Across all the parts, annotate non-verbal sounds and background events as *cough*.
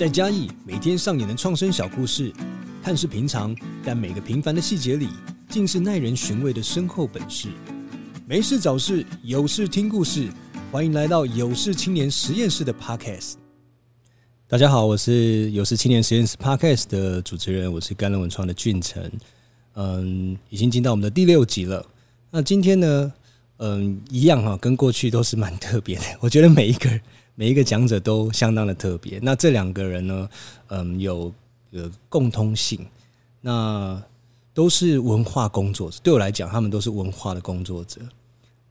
在嘉义每天上演的创生小故事，看似平常，但每个平凡的细节里，尽是耐人寻味的深厚本事。没事找事，有事听故事，欢迎来到有事青年实验室的 Podcast。大家好，我是有事青年实验室 Podcast 的主持人，我是甘乐文创的俊成。嗯，已经进到我们的第六集了。那今天呢，嗯，一样哈，跟过去都是蛮特别的。我觉得每一个人每一个讲者都相当的特别。那这两个人呢，嗯，有有共通性，那都是文化工作者。对我来讲，他们都是文化的工作者。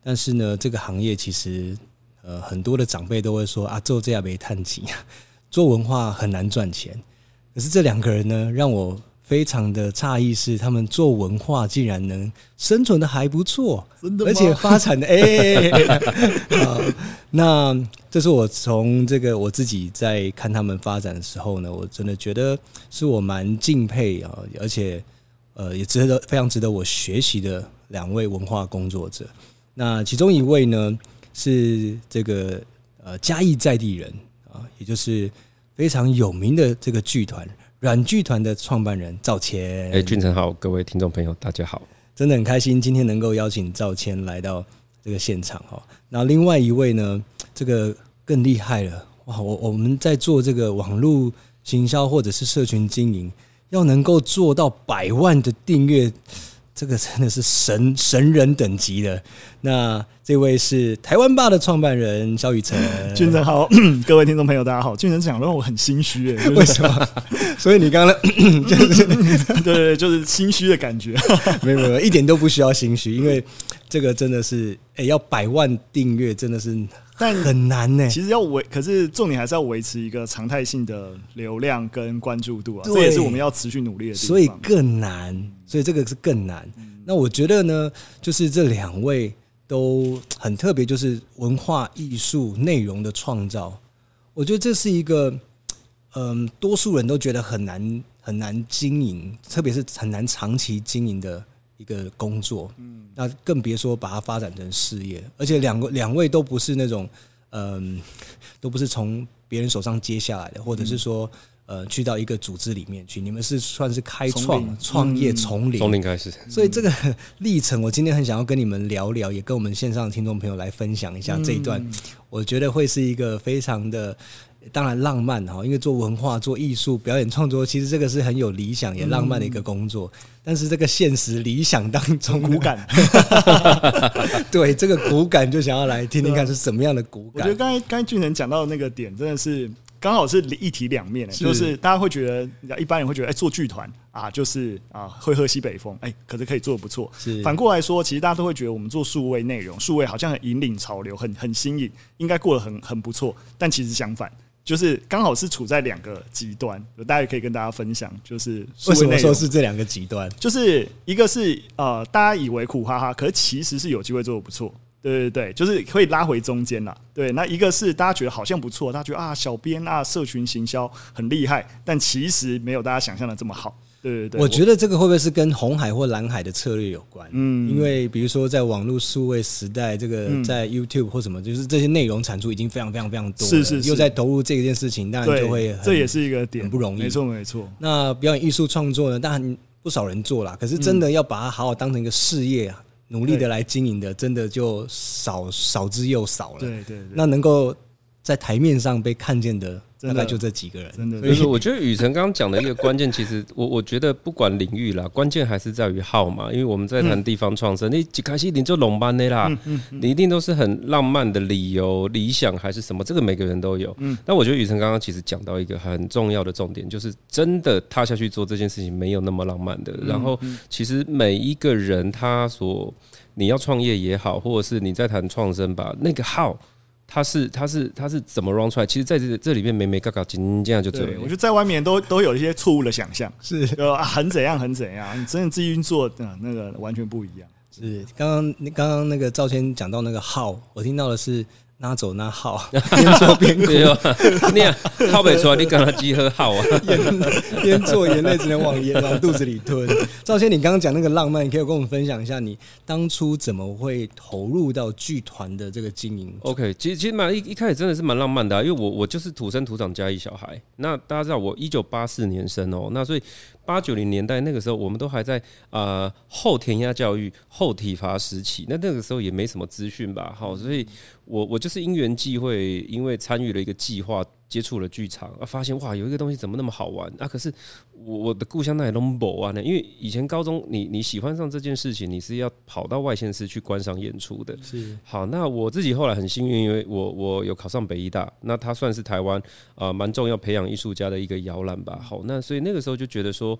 但是呢，这个行业其实，呃，很多的长辈都会说啊，做这样没叹气，做文化很难赚钱。可是这两个人呢，让我非常的诧异，是他们做文化竟然能生存的还不错，真的，而且发展的 *laughs* 哎、那这是我从这个我自己在看他们发展的时候呢，我真的觉得是我蛮敬佩啊，而且呃也值得非常值得我学习的两位文化工作者。那其中一位呢是这个呃嘉义在地人啊，也就是非常有名的这个剧团。阮剧团的创办人赵谦，哎、欸，俊成好，各位听众朋友，大家好，真的很开心今天能够邀请赵谦来到这个现场哈。那另外一位呢，这个更厉害了哇！我我们在做这个网络行销或者是社群经营，要能够做到百万的订阅。这个真的是神神人等级的。那这位是台湾霸的创办人肖宇辰，俊成好，*clears throat* 各位听众朋友大家好。俊成讲让我很心虚哎，为什么？所以你刚刚就是对对对，就是心虚的感觉。*laughs* 没有没有，一点都不需要心虚，因为这个真的是哎，要百万订阅真的是。但很难呢，其实要维，可是重点还是要维持一个常态性的流量跟关注度啊，这也是我们要持续努力的地方。所以更难，所以这个是更难。那我觉得呢，就是这两位都很特别，就是文化艺术内容的创造，我觉得这是一个，嗯，多数人都觉得很难很难经营，特别是很难长期经营的。一个工作，嗯，那更别说把它发展成事业。而且两个两位都不是那种，嗯，都不是从别人手上接下来的，或者是说，呃，去到一个组织里面去。你们是算是开创创业从零，从零开始。所以这个历程，我今天很想要跟你们聊聊，也跟我们线上的听众朋友来分享一下这一段。我觉得会是一个非常的。当然浪漫哈，因为做文化、做艺术、表演创作，其实这个是很有理想也浪漫的一个工作。但是这个现实理想当中，骨感，*laughs* 对这个骨感，就想要来听听看是什么样的骨感。我觉得刚才刚才俊成讲到的那个点，真的是刚好是一体两面的，就是大家会觉得，一般人会觉得，哎，做剧团啊，就是啊，会喝西北风，哎，可是可以做得不错。是反过来说，其实大家都会觉得，我们做数位内容，数位好像很引领潮流，很很新颖，应该过得很很不错。但其实相反。就是刚好是处在两个极端，大家也可以跟大家分享。就是为什么说是这两个极端？就是一个是呃，大家以为苦哈哈，可是其实是有机会做的不错。对对对，就是可以拉回中间啦。对，那一个是大家觉得好像不错，大家觉得啊，小编啊，社群行销很厉害，但其实没有大家想象的这么好。对对对，我觉得这个会不会是跟红海或蓝海的策略有关？嗯，因为比如说在网络数位时代，这个在 YouTube 或什么，就是这些内容产出已经非常非常非常多，是是，又在投入这件事情，当然就会这也是一个点，不容易。没错没错。那表演艺术创作呢？当然不少人做了，可是真的要把它好好当成一个事业啊，努力的来经营的，真的就少少之又少了。对对，那能够在台面上被看见的。大概就这几个人，真的。就是我觉得雨辰刚刚讲的一个关键，其实我我觉得不管领域啦，关键还是在于号嘛。因为我们在谈地方创生，你一开始你就龙班的啦，你一定都是很浪漫的理由、理想还是什么，这个每个人都有。那我觉得雨辰刚刚其实讲到一个很重要的重点，就是真的踏下去做这件事情没有那么浪漫的。然后其实每一个人他所你要创业也好，或者是你在谈创生吧，那个号。他是他是他是怎么 run 出来？其实在这这里面没没嘎嘎，紧这样就对。我觉得在外面都都有一些错误的想象，是啊，很怎样很怎样，你真的自己运作，嗯，那个完全不一样。是刚刚刚刚那个赵谦讲到那个号，我听到的是拿走那好，*laughs* 边做边哭。你啊，靠北出来，你跟他集合号啊？*laughs* 边做眼泪只能往眼往肚子里吞。赵先，你刚刚讲那个浪漫，你可以跟我们分享一下，你当初怎么会投入到剧团的这个经营？OK，其实其实蛮一一开始真的是蛮浪漫的，啊，因为我我就是土生土长嘉义小孩。那大家知道我一九八四年生哦，那所以八九零年代那个时候，我们都还在呃后填鸭教育、后体罚时期。那那个时候也没什么资讯吧，好，所以。我我就是因缘际会，因为参与了一个计划，接触了剧场，啊，发现哇，有一个东西怎么那么好玩啊！可是我我的故乡那里都没玩呢，因为以前高中你你喜欢上这件事情，你是要跑到外县市去观赏演出的。是好，那我自己后来很幸运，因为我我有考上北医大，那它算是台湾啊蛮重要培养艺术家的一个摇篮吧。好，那所以那个时候就觉得说。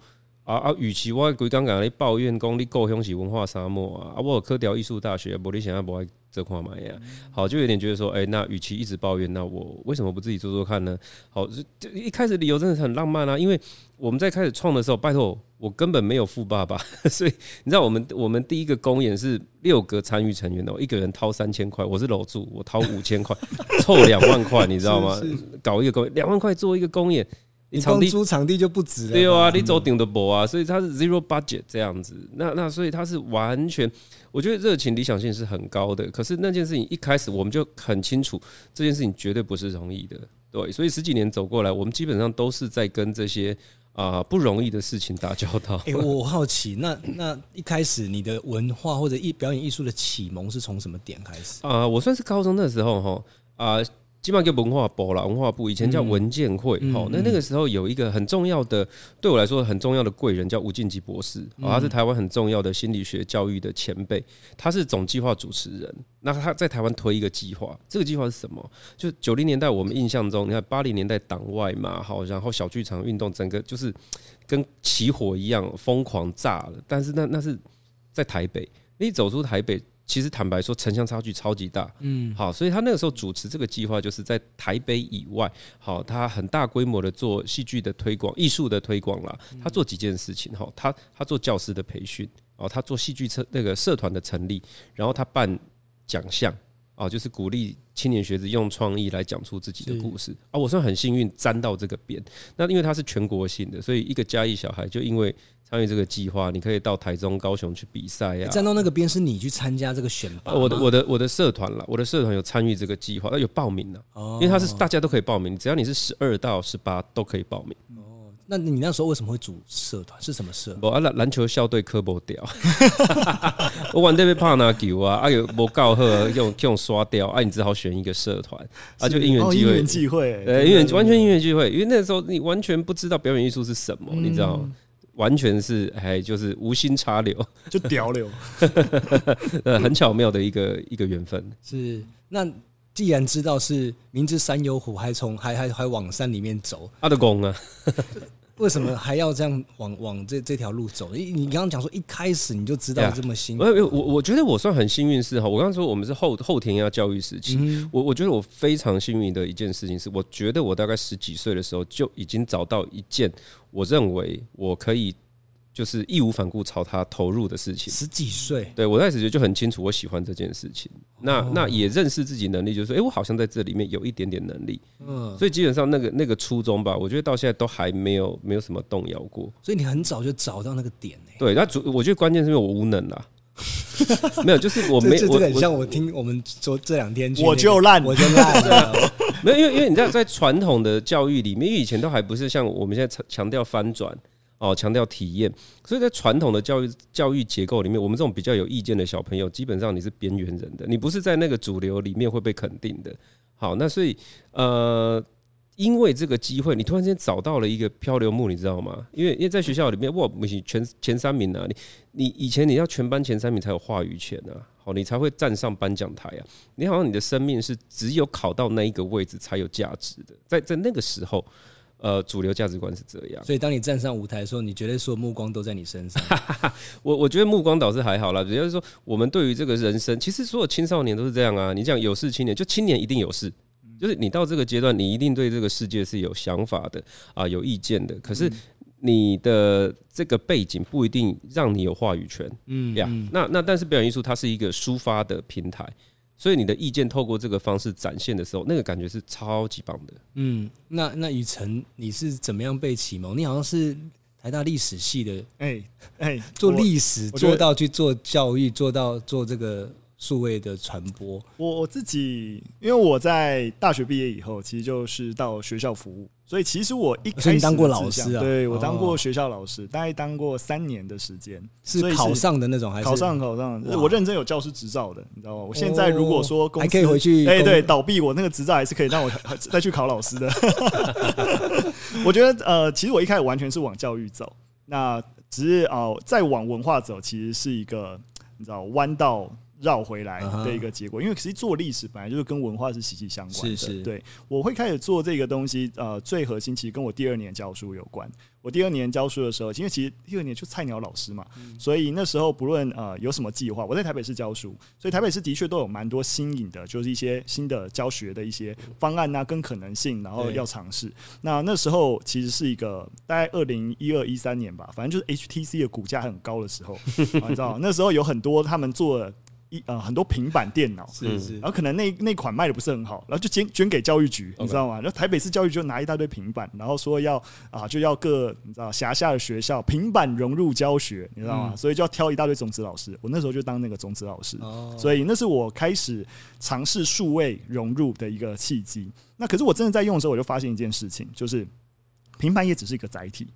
啊啊！与其我规刚刚你抱怨讲你故乡是文化沙漠啊，啊，我有科调艺术大学，无你想要不爱这块嘛呀？好，就有点觉得说，哎、欸，那与其一直抱怨，那我为什么不自己做做看呢？好，就一开始理由真的是很浪漫啊，因为我们在开始创的时候，拜托我根本没有富爸爸，*laughs* 所以你知道，我们我们第一个公演是六个参与成员哦，一个人掏三千块，我是楼主，我掏五千块，*laughs* 凑两万块，你知道吗？搞一个公演，两万块做一个公演。你场地租场地就不值了，对啊，你走顶的博啊，所以它是 zero budget 这样子。那那所以它是完全，我觉得热情理想性是很高的。可是那件事情一开始我们就很清楚，这件事情绝对不是容易的。对，所以十几年走过来，我们基本上都是在跟这些啊、呃、不容易的事情打交道。*laughs* 哎，我好奇，那 *laughs* 那一开始你的文化或者艺表演艺术的启蒙是从什么点开始啊、呃？我算是高中的时候哈啊。呃基本上叫文化部啦，文化部以前叫文建会，好、嗯，那那个时候有一个很重要的，对我来说很重要的贵人叫吴敬吉博士，他是台湾很重要的心理学教育的前辈，他是总计划主持人。那他在台湾推一个计划，这个计划是什么？就九零年代我们印象中，你看八零年代党外嘛，好，然后小剧场运动整个就是跟起火一样疯狂炸了。但是那那是在台北，你走出台北。其实坦白说，城乡差距超级大，嗯，好，所以他那个时候主持这个计划，就是在台北以外，好，他很大规模的做戏剧的推广、艺术的推广啦。他做几件事情，哈，他他做教师的培训，哦，他做戏剧社那个社团的成立，然后他办奖项，哦，就是鼓励青年学子用创意来讲出自己的故事。啊，我算很幸运沾到这个边。那因为他是全国性的，所以一个嘉义小孩就因为。参与这个计划，你可以到台中、高雄去比赛呀。站到那个边是你去参加这个选拔？我的、我的、我的社团了，我的社团有参与这个计划，有报名的，因为他是大家都可以报名，只要你是十二到十八都可以报名。哦，那你那时候为什么会组社团？是什么社？我啊篮篮球校队科博掉，*laughs* 我玩这边怕拿球啊，啊有不告贺用用刷掉，啊你只好选一个社团，啊就因缘际会，因缘际会，对，因缘完全因缘际会，因为那时候你完全不知道表演艺术是什么，你知道吗？完全是哎，就是无心插柳，*laughs* 就屌柳，*laughs* 呃，很巧妙的一个一个缘分。是，那既然知道是明知山有虎，还从还还还往山里面走，他的功啊。*laughs* 为什么还要这样往往这这条路走？你你刚刚讲说一开始你就知道这么辛苦。我我我觉得我算很幸运是哈，我刚刚说我们是后后天要教育时期，我我觉得我非常幸运的一件事情是，我觉得我大概十几岁的时候就已经找到一件我认为我可以。就是义无反顾朝他投入的事情。十几岁，对我开始就很清楚，我喜欢这件事情。那那也认识自己能力，就是说，哎，我好像在这里面有一点点能力。嗯，所以基本上那个那个初衷吧，我觉得到现在都还没有没有什么动摇过。所以你很早就找到那个点呢？对，那主我觉得关键是因为我无能啦。没有，就是我 *laughs* 没我很像我听我们说这两天我就烂，我就烂。没有，因为因为你知道，在传统的教育里面，因为以前都还不是像我们现在强强调翻转。哦，强调体验，所以在传统的教育教育结构里面，我们这种比较有意见的小朋友，基本上你是边缘人的，你不是在那个主流里面会被肯定的。好，那所以呃，因为这个机会，你突然间找到了一个漂流木，你知道吗？因为因为在学校里面，哇，不行，前前三名啊，你你以前你要全班前三名才有话语权啊，好，你才会站上颁奖台啊，你好像你的生命是只有考到那一个位置才有价值的，在在那个时候。呃，主流价值观是这样，所以当你站上舞台的时候，你觉得所有目光都在你身上。*laughs* 我我觉得目光倒是还好啦，也就是说，我们对于这个人生，其实所有青少年都是这样啊。你讲有事青年，就青年一定有事，就是你到这个阶段，你一定对这个世界是有想法的啊，有意见的。可是你的这个背景不一定让你有话语权，嗯呀。那那但是表演艺术它是一个抒发的平台。所以你的意见透过这个方式展现的时候，那个感觉是超级棒的。嗯，那那雨辰，你是怎么样被启蒙？你好像是台大历史系的，哎哎，做历史做到去做教育，做到做这个数位的传播。我我自己，因为我在大学毕业以后，其实就是到学校服务。所以其实我一开始当过老师啊，对，我当过学校老师，大概当过三年的时间，是考上的那种还是考上考上？我认真有教师执照的，你知道吗？我现在如果说公司还可以回去，哎，对，倒闭我那个执照还是可以让我 *laughs* 再去考老师的。*laughs* 我觉得呃，其实我一开始完全是往教育走，那只是哦，再往文化走，其实是一个你知道弯道。绕回来的一个结果，因为其实做历史本来就是跟文化是息息相关的。是是，对，我会开始做这个东西，呃，最核心其实跟我第二年教书有关。我第二年教书的时候，因为其实第二年就菜鸟老师嘛，所以那时候不论呃有什么计划，我在台北市教书，所以台北市的确都有蛮多新颖的，就是一些新的教学的一些方案啊，跟可能性，然后要尝试。那那时候其实是一个大概二零一二一三年吧，反正就是 HTC 的股价很高的时候，*laughs* 你知道，那时候有很多他们做。一呃很多平板电脑是是，然后可能那那款卖的不是很好，然后就捐捐给教育局，你知道吗？然后台北市教育局就拿一大堆平板，然后说要啊就要各你知道辖下的学校平板融入教学，你知道吗？所以就要挑一大堆种子老师，我那时候就当那个种子老师，所以那是我开始尝试数位融入的一个契机。那可是我真的在用的时候，我就发现一件事情，就是平板也只是一个载体。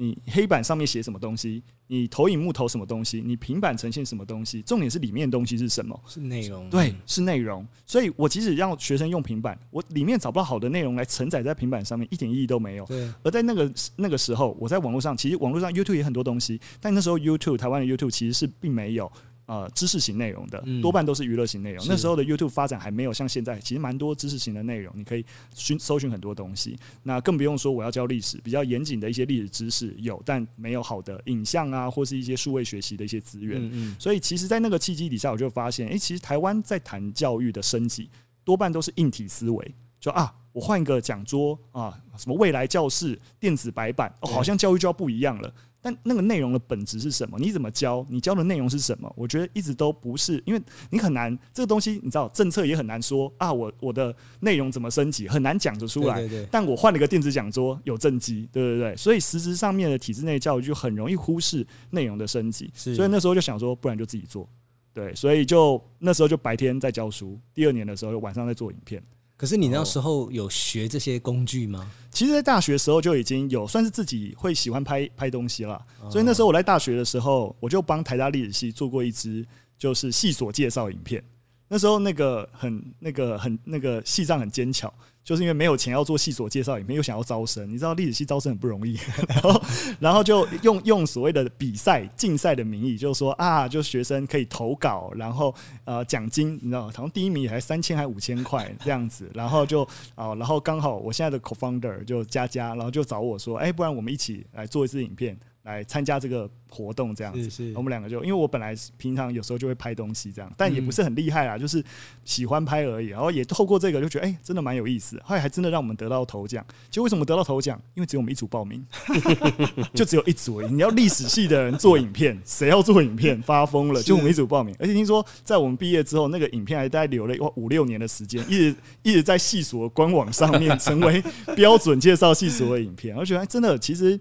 你黑板上面写什么东西？你投影幕投什么东西？你平板呈现什么东西？重点是里面的东西是什么？是内容。对，是内容。所以我即使让学生用平板，我里面找不到好的内容来承载在平板上面，一点意义都没有。对。而在那个那个时候，我在网络上，其实网络上 YouTube 也很多东西，但那时候 YouTube 台湾的 YouTube 其实是并没有。呃，知识型内容的多半都是娱乐型内容。那时候的 YouTube 发展还没有像现在，其实蛮多知识型的内容，你可以寻搜寻很多东西。那更不用说我要教历史，比较严谨的一些历史知识有，但没有好的影像啊，或是一些数位学习的一些资源。所以，其实，在那个契机底下，我就发现，诶，其实台湾在谈教育的升级，多半都是硬体思维，就啊，我换一个讲桌啊，什么未来教室、电子白板，哦，好像教育就要不一样了。但那个内容的本质是什么？你怎么教？你教的内容是什么？我觉得一直都不是，因为你很难这个东西，你知道，政策也很难说啊。我我的内容怎么升级，很难讲得出来。但我换了一个电子讲桌，有政绩，对对对。所以实质上面的体制内教育就很容易忽视内容的升级。所以那时候就想说，不然就自己做。对，所以就那时候就白天在教书，第二年的时候晚上在做影片。可是你那时候有学这些工具吗？其实，在大学的时候就已经有，算是自己会喜欢拍拍东西了。所以那时候我在大学的时候，我就帮台大历史系做过一支，就是系所介绍影片。那时候那个很那个很那个系上很坚巧。就是因为没有钱要做系所介绍，也没有想要招生。你知道历史系招生很不容易，*laughs* 然后然后就用用所谓的比赛竞赛的名义，就是说啊，就学生可以投稿，然后呃奖金，你知道，好像第一名也才三千还五千块这样子，然后就啊，然后刚好我现在的 co-founder 就佳佳，然后就找我说，哎，不然我们一起来做一支影片。来参加这个活动，这样子，是是我们两个就因为我本来平常有时候就会拍东西，这样，但也不是很厉害啦，就是喜欢拍而已。然后也透过这个就觉得，哎，真的蛮有意思。后来还真的让我们得到头奖。就为什么得到头奖？因为只有我们一组报名，*laughs* 就只有一组。你要历史系的人做影片，谁要做影片？发疯了，就我们一组报名。而且听说在我们毕业之后，那个影片还大概留了五六年的时间，一直一直在系所官网上面成为标准介绍系所的影片。我觉得真的，其实。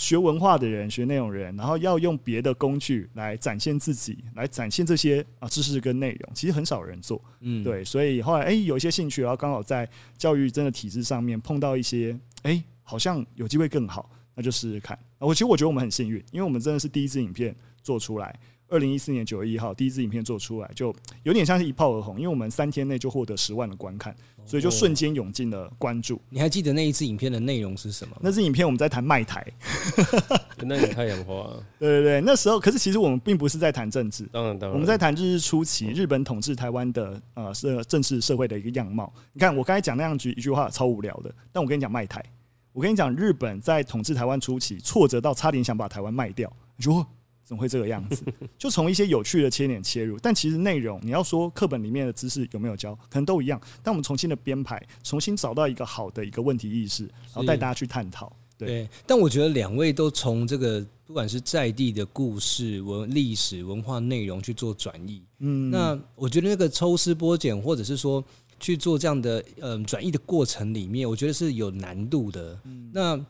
学文化的人，学内容人，然后要用别的工具来展现自己，来展现这些啊知识跟内容，其实很少人做，嗯，对，所以后来哎、欸、有一些兴趣，然后刚好在教育真的体制上面碰到一些，哎、欸，好像有机会更好，那就试试看。我其实我觉得我们很幸运，因为我们真的是第一支影片做出来。二零一四年九月一号，第一支影片做出来，就有点像是一炮而红，因为我们三天内就获得十万的观看，所以就瞬间涌进了关注。你还记得那一次影片的内容是什么？那支影片我们在谈卖台，*laughs* 那也太阳花。对对对，那时候可是其实我们并不是在谈政治，当然当然，我们在谈日日初期日本统治台湾的呃社政治社会的一个样貌。你看我刚才讲那样句一句话超无聊的，但我跟你讲卖台，我跟你讲日本在统治台湾初期挫折到差点想把台湾卖掉，你说。怎么会这个样子？就从一些有趣的切点切入，但其实内容你要说课本里面的知识有没有教，可能都一样。但我们重新的编排，重新找到一个好的一个问题意识，然后带大家去探讨。对，但我觉得两位都从这个不管是在地的故事、文历史、文化内容去做转译。嗯，那我觉得那个抽丝剥茧，或者是说去做这样的嗯转译的过程里面，我觉得是有难度的。嗯，那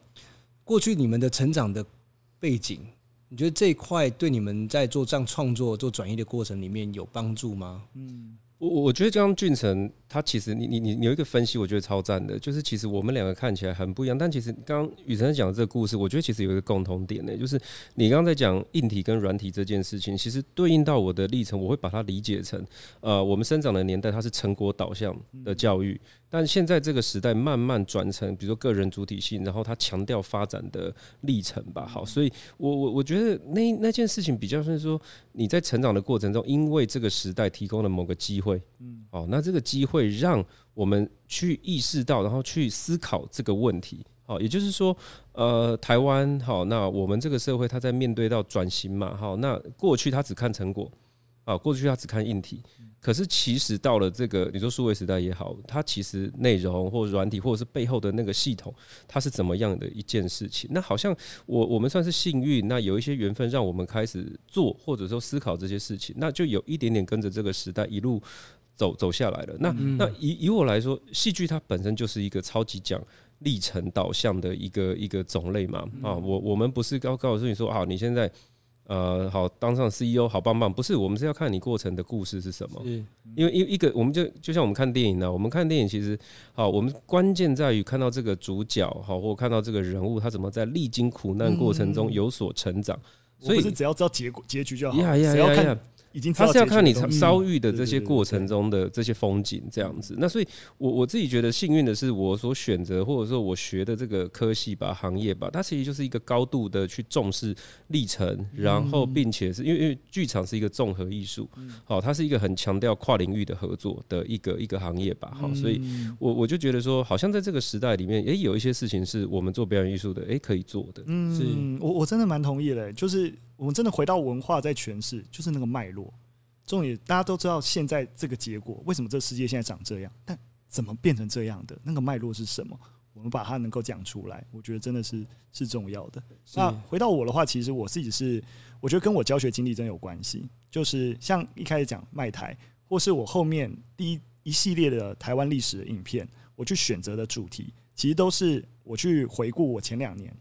过去你们的成长的背景，你觉得这一块对你们在做这样创作、做转移的过程里面有帮助吗？嗯。我我觉得刚俊成他其实你你你有一个分析，我觉得超赞的，就是其实我们两个看起来很不一样，但其实刚刚宇辰讲的这个故事，我觉得其实有一个共同点呢，就是你刚刚在讲硬体跟软体这件事情，其实对应到我的历程，我会把它理解成，呃，我们生长的年代它是成果导向的教育。但现在这个时代慢慢转成，比如说个人主体性，然后他强调发展的历程吧。好，所以我我我觉得那那件事情比较像是说你在成长的过程中，因为这个时代提供了某个机会，嗯，哦，那这个机会让我们去意识到，然后去思考这个问题。好，也就是说，呃，台湾好，那我们这个社会它在面对到转型嘛，好，那过去它只看成果，啊，过去他只看硬体。可是，其实到了这个你说数位时代也好，它其实内容或软体或者是背后的那个系统，它是怎么样的一件事情？那好像我我们算是幸运，那有一些缘分让我们开始做或者说思考这些事情，那就有一点点跟着这个时代一路走走下来了。那那以以我来说，戏剧它本身就是一个超级讲历程导向的一个一个种类嘛。啊，我我们不是告告诉你说啊，你现在。呃，好，当上 CEO 好棒棒，不是，我们是要看你过程的故事是什么。因为一一个，我们就就像我们看电影呢，我们看电影其实，好，我们关键在于看到这个主角，好，或看到这个人物他怎么在历经苦难过程中有所成长。所以是只要知道结果结局就好。呀呀呀呀！已经他是要看你遭遇的这些过程中的这些风景这样子。那所以，我我自己觉得幸运的是，我所选择或者说我学的这个科系吧、行业吧，它其实就是一个高度的去重视历程，然后并且是因为因为剧场是一个综合艺术，好，它是一个很强调跨领域的合作的一个一个行业吧。好，所以我我就觉得说，好像在这个时代里面，诶，有一些事情是我们做表演艺术的，诶，可以做的。嗯，我我真的蛮同意的，就是。我们真的回到文化在诠释，就是那个脉络。重点大家都知道，现在这个结果为什么这个世界现在长这样？但怎么变成这样的？那个脉络是什么？我们把它能够讲出来，我觉得真的是是重要的。那回到我的话，其实我自己是，我觉得跟我教学经历真有关系。就是像一开始讲卖台，或是我后面第一一系列的台湾历史的影片，我去选择的主题，其实都是我去回顾我前两年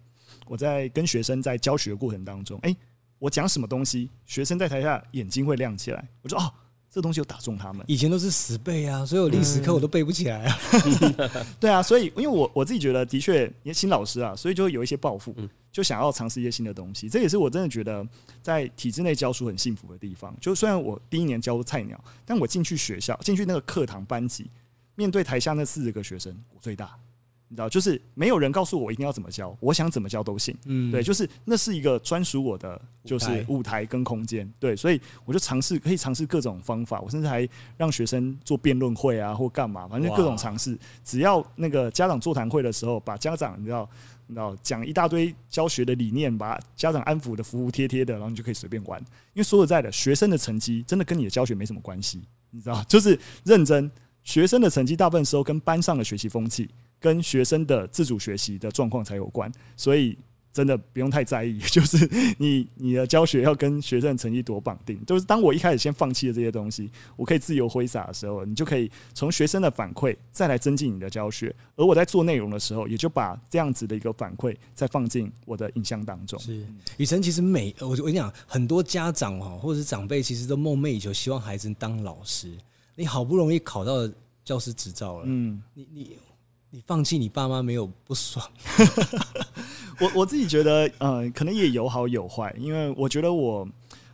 我在跟学生在教学的过程当中，哎。我讲什么东西，学生在台下眼睛会亮起来。我说哦，这东西有打中他们。以前都是死背啊，所有历史课我都背不起来啊。*laughs* 对啊，所以因为我我自己觉得，的确，因为新老师啊，所以就会有一些抱负，就想要尝试一些新的东西。这也是我真的觉得在体制内教书很幸福的地方。就虽然我第一年教菜鸟，但我进去学校，进去那个课堂班级，面对台下那四十个学生，我最大。你知道，就是没有人告诉我一定要怎么教，我想怎么教都行。嗯，对，就是那是一个专属我的，就是舞台跟空间。对，所以我就尝试，可以尝试各种方法。我甚至还让学生做辩论会啊，或干嘛，反正各种尝试。只要那个家长座谈会的时候，把家长你知道，你知道讲一大堆教学的理念，把家长安抚的服服帖帖的，然后你就可以随便玩。因为说实在的，学生的成绩真的跟你的教学没什么关系，你知道，就是认真学生的成绩，大部分时候跟班上的学习风气。跟学生的自主学习的状况才有关，所以真的不用太在意。*laughs* 就是你你的教学要跟学生的成绩多绑定，就是当我一开始先放弃了这些东西，我可以自由挥洒的时候，你就可以从学生的反馈再来增进你的教学。而我在做内容的时候，也就把这样子的一个反馈再放进我的影像当中。是雨辰，其实每我我跟你讲，很多家长哈或者是长辈，其实都梦寐以求，希望孩子当老师。你好不容易考到教师执照了，嗯，你你。你放弃，你爸妈没有不爽。*laughs* 我我自己觉得，呃，可能也有好有坏，因为我觉得我，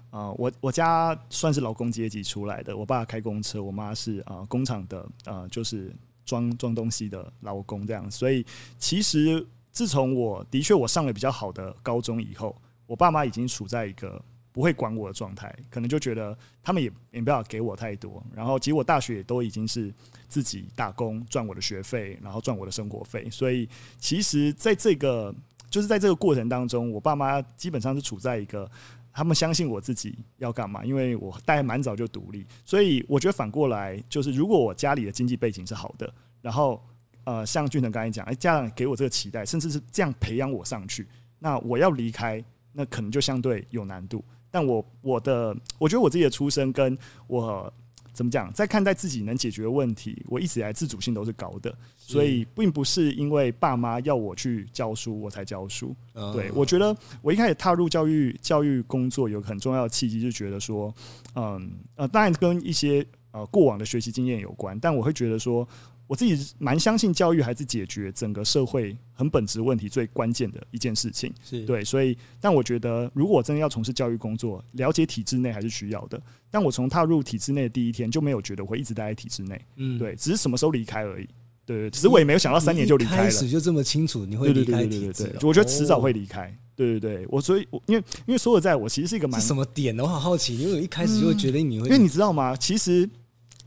呃，我我家算是劳工阶级出来的，我爸开公车，我妈是啊、呃、工厂的，呃，就是装装东西的劳工这样，所以其实自从我的确我上了比较好的高中以后，我爸妈已经处在一个。不会管我的状态，可能就觉得他们也也不要给我太多。然后，其实我大学也都已经是自己打工赚我的学费，然后赚我的生活费。所以，其实在这个就是在这个过程当中，我爸妈基本上是处在一个他们相信我自己要干嘛，因为我大概蛮早就独立。所以，我觉得反过来就是，如果我家里的经济背景是好的，然后呃，像俊腾刚才讲，哎，家长给我这个期待，甚至是这样培养我上去，那我要离开。那可能就相对有难度。但我我的我觉得我自己的出身跟我怎么讲，在看待自己能解决的问题，我一直以来自主性都是高的，所以并不是因为爸妈要我去教书我才教书。对，我觉得我一开始踏入教育教育工作有个很重要的契机，就觉得说，嗯呃，当然跟一些呃过往的学习经验有关，但我会觉得说。我自己蛮相信教育还是解决整个社会很本质问题最关键的一件事情，是对，所以但我觉得如果真的要从事教育工作，了解体制内还是需要的。但我从踏入体制内的第一天就没有觉得我会一直待在体制内，嗯，对，只是什么时候离开而已。对，只是我也没有想到三年就离开了，开始就这么清楚你会离开体制，我觉得迟早会离开。对对对，我所以，因为因为说实在，我其实是一个蛮什么点的，我好好奇，因为我一开始就会觉得你会，因为你知道吗？其实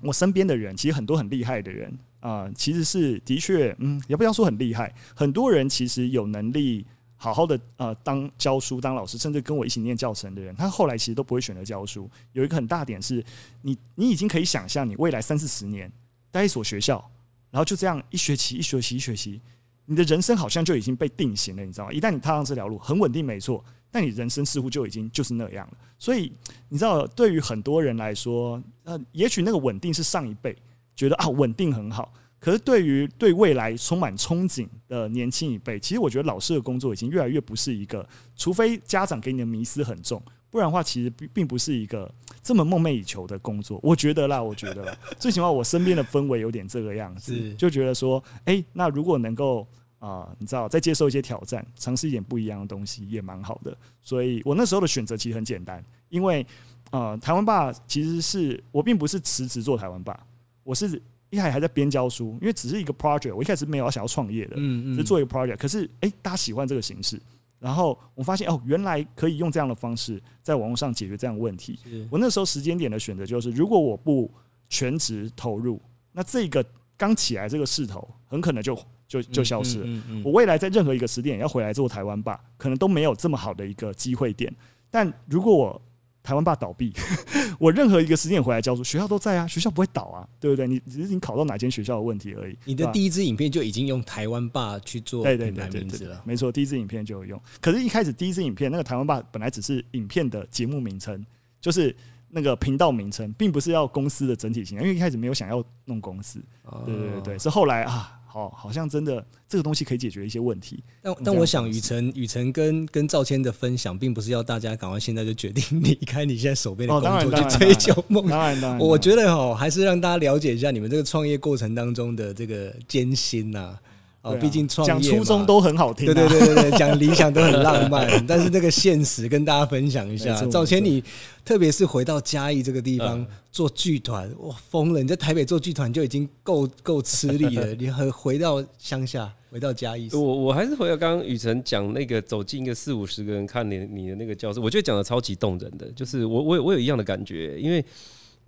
我身边的人，其实很多很厉害的人。啊、其实是的确，嗯，也不要说很厉害。很多人其实有能力好好的呃当教书、当老师，甚至跟我一起念教程的人，他后来其实都不会选择教书。有一个很大点是，你你已经可以想象，你未来三四十年待一所学校，然后就这样一学期一学期一学期，你的人生好像就已经被定型了，你知道吗？一旦你踏上这条路，很稳定，没错，但你人生似乎就已经就是那样了。所以你知道，对于很多人来说，呃，也许那个稳定是上一辈。觉得啊，稳定很好，可是对于对未来充满憧憬的年轻一辈，其实我觉得老师的工作已经越来越不是一个，除非家长给你的迷思很重，不然的话，其实并并不是一个这么梦寐以求的工作。我觉得啦，我觉得啦，*laughs* 最起码我身边的氛围有点这个样子，就觉得说，哎，那如果能够啊、呃，你知道，再接受一些挑战，尝试一点不一样的东西，也蛮好的。所以我那时候的选择其实很简单，因为呃，台湾爸其实是我并不是辞职做台湾吧。我是一开始还在边教书，因为只是一个 project，我一开始没有想要创业的，嗯嗯，只是做一个 project。可是，哎，大家喜欢这个形式，然后我发现哦，原来可以用这样的方式在网络上解决这样的问题。我那时候时间点的选择就是，如果我不全职投入，那这个刚起来这个势头很可能就就就消失了。我未来在任何一个时点要回来做台湾吧，可能都没有这么好的一个机会点。但如果我台湾吧倒闭，我任何一个时间回来教书，学校都在啊，学校不会倒啊，对不对？你只是你考到哪间学校的问题而已。你的第一支影片就已经用台湾爸去做品牌名字了，没错，第一支影片就有用。可是，一开始第一支影片那个台湾爸本来只是影片的节目名称，就是那个频道名称，并不是要公司的整体形象，因为一开始没有想要弄公司。对对对对，是后来啊。好，好像真的这个东西可以解决一些问题。但但我想，雨辰雨辰跟跟赵谦的分享，并不是要大家赶快现在就决定 *laughs* 离开你现在手边的工作去追求梦。当然，当然，我觉得哦，还是让大家了解一下你们这个创业过程当中的这个艰辛呐。哦，毕竟创业讲初衷都很好听，对对对对对，讲理想都很浪漫，*laughs* 但是那个现实跟大家分享一下。早前，你特别是回到嘉义这个地方做剧团，哇，疯了！你在台北做剧团就已经够够吃力了，*laughs* 你还回到乡下，回到嘉义，我我还是回到刚刚雨辰讲那个走进一个四五十个人看你你的那个教室，我觉得讲的超级动人的，就是我我我有一样的感觉，因为。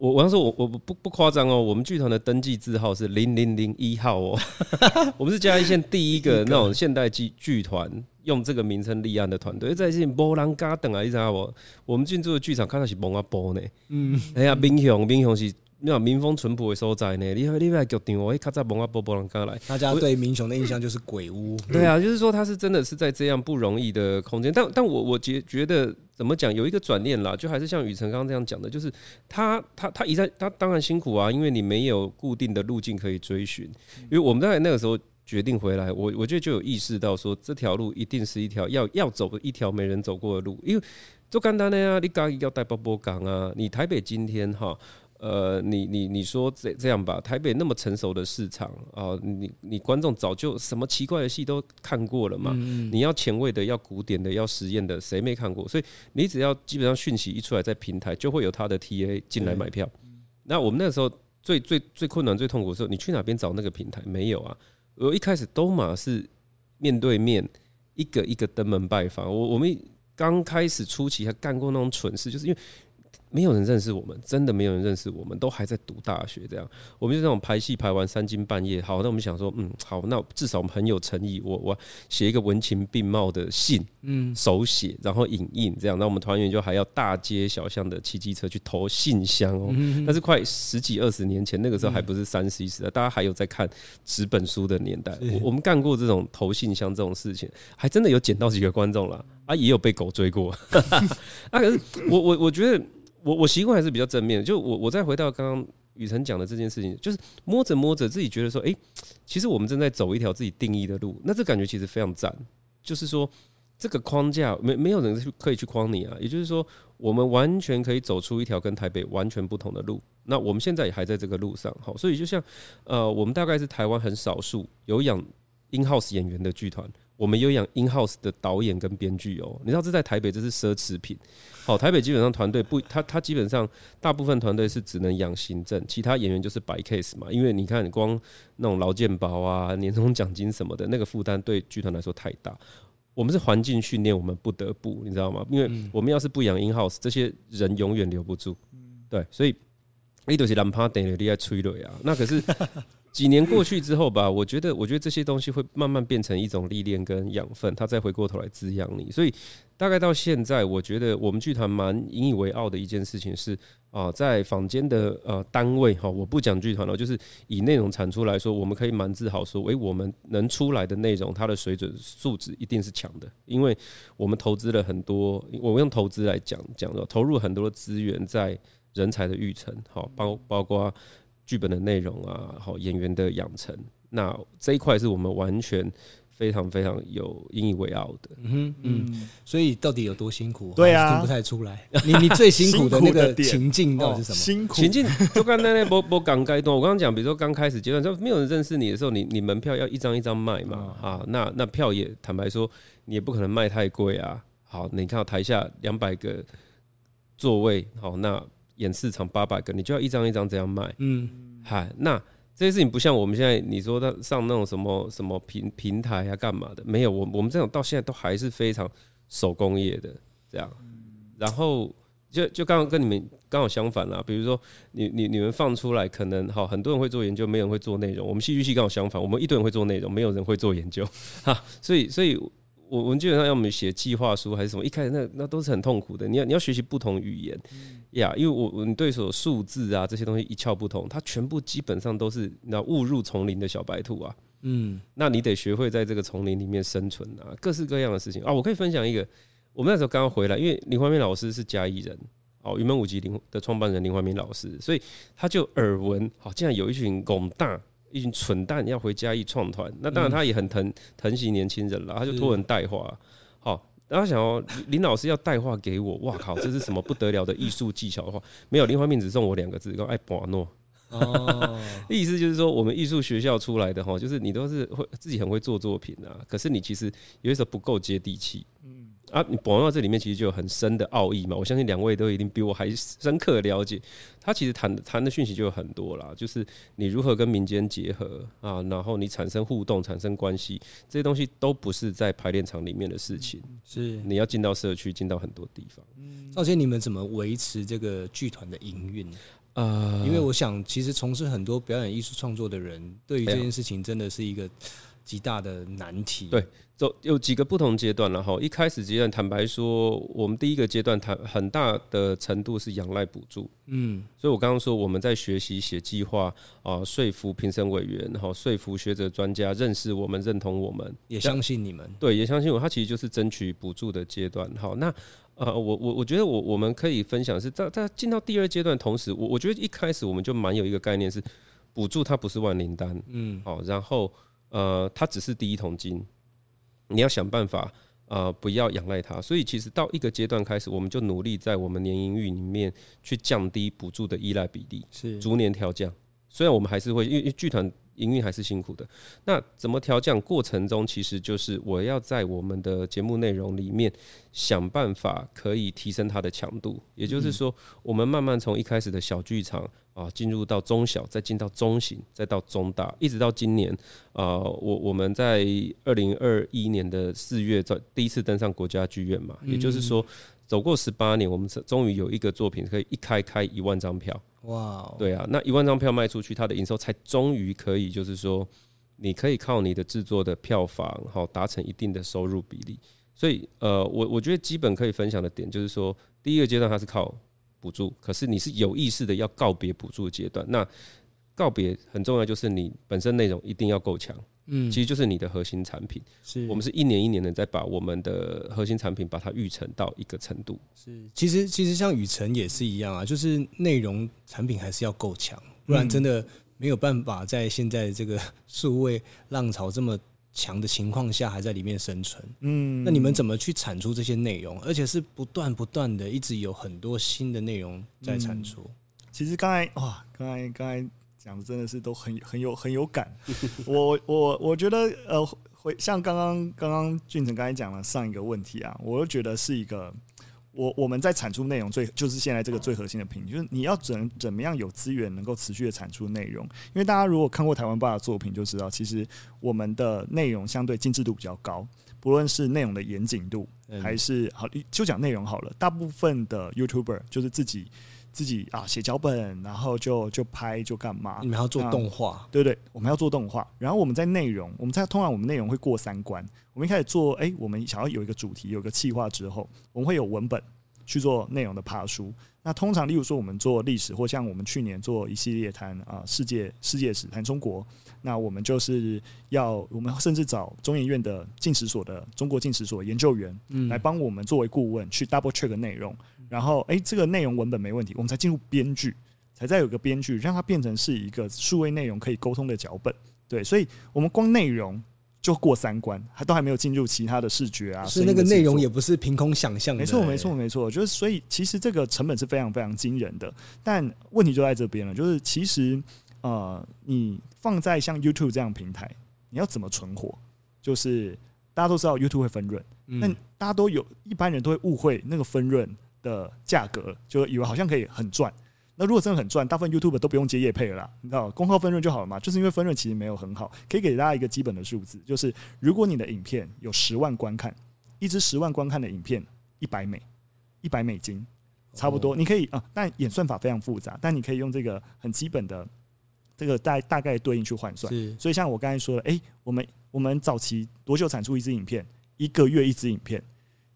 我我要说，我我不不夸张哦，我们剧团的登记字号是零零零一号哦，*laughs* 我们是嘉义县第一个那种现代剧剧团用这个名称立案的团队，在是波浪嘎等啊，你知道不？我们进驻的剧场看到是蒙阿波呢，嗯，哎呀，民雄民雄是。那民风淳朴的所在呢？你你来决定我会卡在蒙阿波波浪刚来。大家对民雄的印象就是鬼屋。对啊，就是说他是真的是在这样不容易的空间。但但我我觉觉得怎么讲，有一个转念啦，就还是像雨辰刚刚这样讲的，就是他他他一在他当然辛苦啊，因为你没有固定的路径可以追寻。因为我们在那个时候决定回来，我我觉得就有意识到说，这条路一定是一条要要走的一条没人走过的路。因为就简单的呀，你刚要带波波港啊，你台北今天哈。呃，你你你说这这样吧，台北那么成熟的市场啊，你你观众早就什么奇怪的戏都看过了嘛。你要前卫的，要古典的，要实验的，谁没看过？所以你只要基本上讯息一出来，在平台就会有他的 TA 进来买票。那我们那个时候最最最困难、最痛苦的时候，你去哪边找那个平台？没有啊。我一开始都嘛是面对面，一个一个登门拜访。我我们刚开始初期还干过那种蠢事，就是因为。没有人认识我们，真的没有人认识我们，都还在读大学这样。我们就这种排戏排完三更半夜，好，那我们想说，嗯，好，那至少我们很有诚意，我我写一个文情并茂的信，嗯，手写，然后影印这样。那我们团员就还要大街小巷的骑机车去投信箱哦。但是快十几二十年前，那个时候还不是三十一时代，大家还有在看纸本书的年代。我我们干过这种投信箱这种事情，还真的有捡到几个观众了。啊，也有被狗追过。*laughs* 啊，可是我我我觉得我我习惯还是比较正面的。就我我再回到刚刚雨辰讲的这件事情，就是摸着摸着自己觉得说，哎，其实我们正在走一条自己定义的路，那这感觉其实非常赞。就是说。这个框架没没有人去可以去框你啊，也就是说，我们完全可以走出一条跟台北完全不同的路。那我们现在也还在这个路上，好，所以就像呃，我们大概是台湾很少数有养 in house 演员的剧团，我们有养 in house 的导演跟编剧哦。你知道这在台北这是奢侈品。好，台北基本上团队不，他他基本上大部分团队是只能养行政，其他演员就是白 case 嘛。因为你看，光那种劳健保啊、年终奖金什么的，那个负担对剧团来说太大。我们是环境训练，我们不得不，你知道吗？因为我们要是不养 in house，这些人永远留不住。对，所以你都是难怕等你在催泪啊。那可是几年过去之后吧，我觉得，我觉得这些东西会慢慢变成一种历练跟养分，它再回过头来滋养你。所以大概到现在，我觉得我们剧团蛮引以为傲的一件事情是。啊，在坊间的呃单位哈，我不讲剧团了，就是以内容产出来说，我们可以蛮自豪说，诶，我们能出来的内容，它的水准素质一定是强的，因为我们投资了很多，我们用投资来讲讲的，投入很多的资源在人才的育成，好，包包括剧本的内容啊，好演员的养成，那这一块是我们完全。非常非常有引以为傲的，嗯嗯，所以到底有多辛苦？对啊，听不太出来。你你最辛苦的那个情境到底是什么？辛苦情境就刚才那波波刚开端，我刚刚讲，比如说刚开始阶段，就没有人认识你的时候，你你门票要一张一张卖嘛，啊，那那票也坦白说，你也不可能卖太贵啊。好，你看到台下两百个座位，好，那演四场八百个，你就要一张一张这样卖，嗯，嗨，那。这些事情不像我们现在你说的上那种什么什么平平台啊干嘛的，没有，我我们这种到现在都还是非常手工业的这样。然后就就刚刚跟你们刚好相反啦，比如说你你你们放出来可能好很多人会做研究，没有人会做内容。我们戏剧系刚好相反，我们一堆人会做内容，没有人会做研究哈。所以所以。我我们基本上要我们写计划书还是什么，一开始那那都是很痛苦的。你要你要学习不同语言呀，因为我我们对手数字啊这些东西一窍不通，它全部基本上都是那误入丛林的小白兔啊。嗯，那你得学会在这个丛林里面生存啊，各式各样的事情啊。我可以分享一个，我们那时候刚刚回来，因为林怀民老师是嘉义人哦，云门舞集林的创办人林怀民老师，所以他就耳闻，好，竟然有一群拱大。一群蠢蛋要回嘉义创团，那当然他也很疼疼惜年轻人了，他就托人带话。好，然后想哦林老师要带话给我，哇靠，这是什么不得了的艺术技巧的话？*laughs* 没有，林怀民只送我两个字，叫爱博诺。哦，*laughs* 意思就是说，我们艺术学校出来的哈，就是你都是会自己很会做作品啊，可是你其实有些时候不够接地气。啊，你讲到这里面其实就有很深的奥义嘛，我相信两位都一定比我还深刻了解。他其实谈谈的讯息就有很多啦，就是你如何跟民间结合啊，然后你产生互动、产生关系，这些东西都不是在排练场里面的事情，是你要进到社区，进到很多地方。赵先，你们怎么维持这个剧团的营运？呃，因为我想，其实从事很多表演艺术创作的人，对于这件事情真的是一个。极大的难题。对，走有几个不同阶段了哈。一开始阶段，坦白说，我们第一个阶段谈很大的程度是仰赖补助。嗯，所以我刚刚说我们在学习写计划啊，说服评审委员，然后说服学者专家认识我们、认同我们，也相信你们。对，也相信我。他其实就是争取补助的阶段。好，那呃，我我我觉得我我们可以分享是在在进到第二阶段同时，我我觉得一开始我们就蛮有一个概念是，补助它不是万灵丹。嗯，好，然后。呃，它只是第一桶金，你要想办法，呃，不要仰赖它。所以其实到一个阶段开始，我们就努力在我们年营运里面去降低补助的依赖比例，是逐年调降。虽然我们还是会，因为剧团营运还是辛苦的。那怎么调降过程中，其实就是我要在我们的节目内容里面想办法可以提升它的强度。也就是说，我们慢慢从一开始的小剧场。啊，进入到中小，再进到中型，再到中大，一直到今年，啊，我我们在二零二一年的四月在第一次登上国家剧院嘛，也就是说，走过十八年，我们终于有一个作品可以一开开一万张票，哇，对啊，那一万张票卖出去，它的营收才终于可以，就是说，你可以靠你的制作的票房，好达成一定的收入比例，所以，呃，我我觉得基本可以分享的点就是说，第一个阶段它是靠。补助，可是你是有意识的要告别补助的阶段。那告别很重要，就是你本身内容一定要够强，嗯，其实就是你的核心产品。是我们是一年一年的在把我们的核心产品把它育成到一个程度。是，其实其实像雨辰也是一样啊，就是内容产品还是要够强，不然真的没有办法在现在这个数位浪潮这么强的情况下还在里面生存。嗯，那你们怎么去产出这些内容，而且是不断不断的一直有很多新的内容在产出？嗯、其实刚才哇，刚才刚才。讲的真的是都很很有很有感，*laughs* 我我我觉得呃，回像刚刚刚刚俊成刚才讲了上一个问题啊，我又觉得是一个我我们在产出内容最就是现在这个最核心的瓶颈，就是你要怎怎么样有资源能够持续的产出内容，因为大家如果看过台湾爸的作品就知道，其实我们的内容相对精致度比较高，不论是内容的严谨度还是好，就讲内容好了，大部分的 YouTuber 就是自己。自己啊写脚本，然后就就拍就干嘛？你们要做动画，对对，我们要做动画。然后我们在内容，我们在通常我们内容会过三关。我们一开始做，哎，我们想要有一个主题，有个企划之后，我们会有文本去做内容的爬书。那通常，例如说我们做历史，或像我们去年做一系列谈啊世界世界史，谈中国，那我们就是要我们甚至找中研院的进史所的中国进史所研究员来帮我们作为顾问去 double check 内容。然后，哎，这个内容文本没问题，我们才进入编剧，才再有个编剧，让它变成是一个数位内容可以沟通的脚本。对，所以我们光内容就过三关，还都还没有进入其他的视觉啊。是那个内容也不是凭空想象的。没错，没错，没错。就是所以，其实这个成本是非常非常惊人的。但问题就在这边了，就是其实呃，你放在像 YouTube 这样平台，你要怎么存活？就是大家都知道 YouTube 会分润，那、嗯、大家都有一般人都会误会那个分润。的价格就以为好像可以很赚，那如果真的很赚，大部分 YouTube 都不用接业配了啦，你知道，光靠分润就好了嘛。就是因为分润其实没有很好，可以给大家一个基本的数字，就是如果你的影片有十万观看，一支十万观看的影片一百美，一百美金，差不多，你可以啊，但演算法非常复杂，但你可以用这个很基本的这个大大概对应去换算。所以像我刚才说的，诶，我们我们早期多久产出一支影片？一个月一支影片。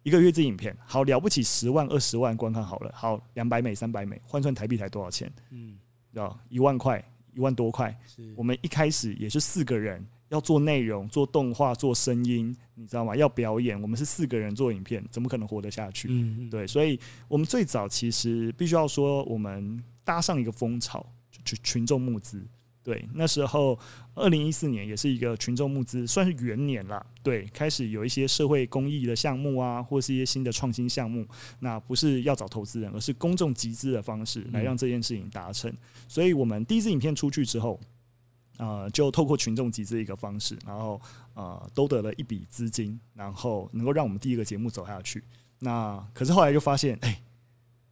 一个月这影片好了不起，十万二十万观看好了，好两百美三百美换算台币才多少钱？嗯，知道一万块一万多块。我们一开始也是四个人要做内容、做动画、做声音，你知道吗？要表演，我们是四个人做影片，怎么可能活得下去？嗯，对，所以我们最早其实必须要说，我们搭上一个风潮，就群众募资。对，那时候二零一四年也是一个群众募资，算是元年了。对，开始有一些社会公益的项目啊，或是一些新的创新项目。那不是要找投资人，而是公众集资的方式来让这件事情达成。嗯、所以我们第一支影片出去之后，呃，就透过群众集资一个方式，然后呃，都得了一笔资金，然后能够让我们第一个节目走下去。那可是后来就发现，哎，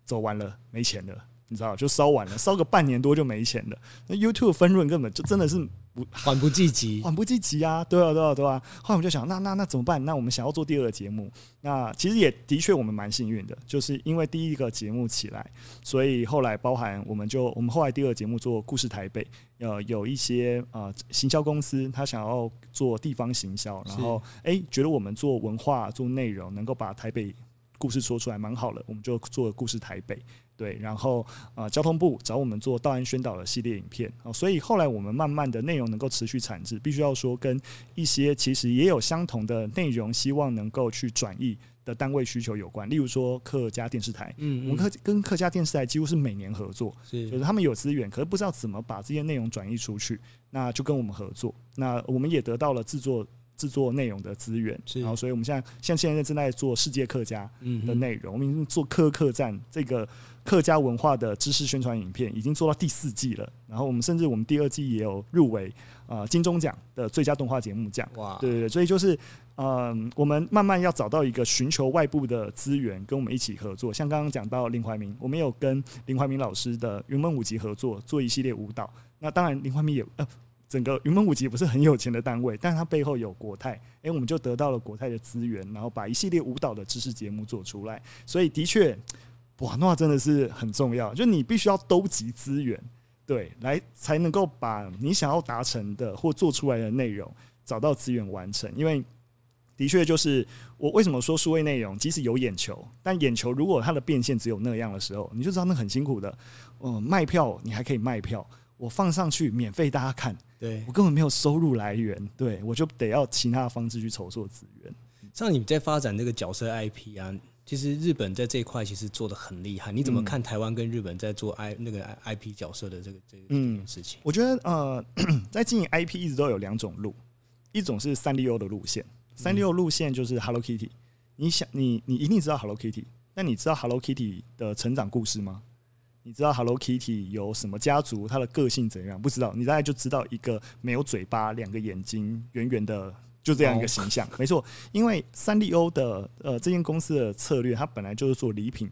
走完了，没钱了。你知道，就烧完了，烧个半年多就没钱了。那 YouTube 分润根本就真的是不缓不济急，*laughs* 缓不济急啊！对啊，对啊，对啊。后来我们就想，那那那怎么办？那我们想要做第二个节目，那其实也的确我们蛮幸运的，就是因为第一个节目起来，所以后来包含我们就我们后来第二个节目做故事台北，呃，有一些呃行销公司他想要做地方行销，然后哎觉得我们做文化做内容能够把台北故事说出来蛮好的，我们就做故事台北。对，然后呃，交通部找我们做道安宣导的系列影片，所以后来我们慢慢的内容能够持续产制，必须要说跟一些其实也有相同的内容，希望能够去转译的单位需求有关。例如说客家电视台，嗯，嗯，我们客跟客家电视台几乎是每年合作，是，就是他们有资源，可是不知道怎么把这些内容转译出去，那就跟我们合作，那我们也得到了制作。制作内容的资源，然后所以我们现在像现在正在做世界客家的内容，我们做客客栈这个客家文化的知识宣传影片，已经做到第四季了。然后我们甚至我们第二季也有入围呃金钟奖的最佳动画节目奖。哇，对对对，所以就是嗯，我们慢慢要找到一个寻求外部的资源，跟我们一起合作。像刚刚讲到林怀民，我们有跟林怀民老师的云门舞集合作，做一系列舞蹈。那当然林怀民也呃。整个云门舞集不是很有钱的单位，但是它背后有国泰，哎，我们就得到了国泰的资源，然后把一系列舞蹈的知识节目做出来。所以的确，哇，那真的是很重要，就你必须要兜集资源，对，来才能够把你想要达成的或做出来的内容找到资源完成。因为的确就是我为什么说数位内容，即使有眼球，但眼球如果它的变现只有那样的时候，你就知道那很辛苦的。嗯，卖票你还可以卖票，我放上去免费大家看。对我根本没有收入来源，对我就得要其他的方式去筹措资源。像你在发展这个角色 IP 啊，其实日本在这一块其实做的很厉害。你怎么看台湾跟日本在做 I 那个 IP 角色的这个这个事情？我觉得呃，*clears throat* 在经营 IP 一直都有两种路，一种是三丽鸥的路线，三丽鸥路线就是 Hello Kitty。你想，你你一定知道 Hello Kitty，那你知道 Hello Kitty 的成长故事吗？你知道 Hello Kitty 有什么家族，它的个性怎样？不知道，你大概就知道一个没有嘴巴、两个眼睛、圆圆的。就这样一个形象，*laughs* 没错。因为三丽鸥的呃这间公司的策略，它本来就是做礼品，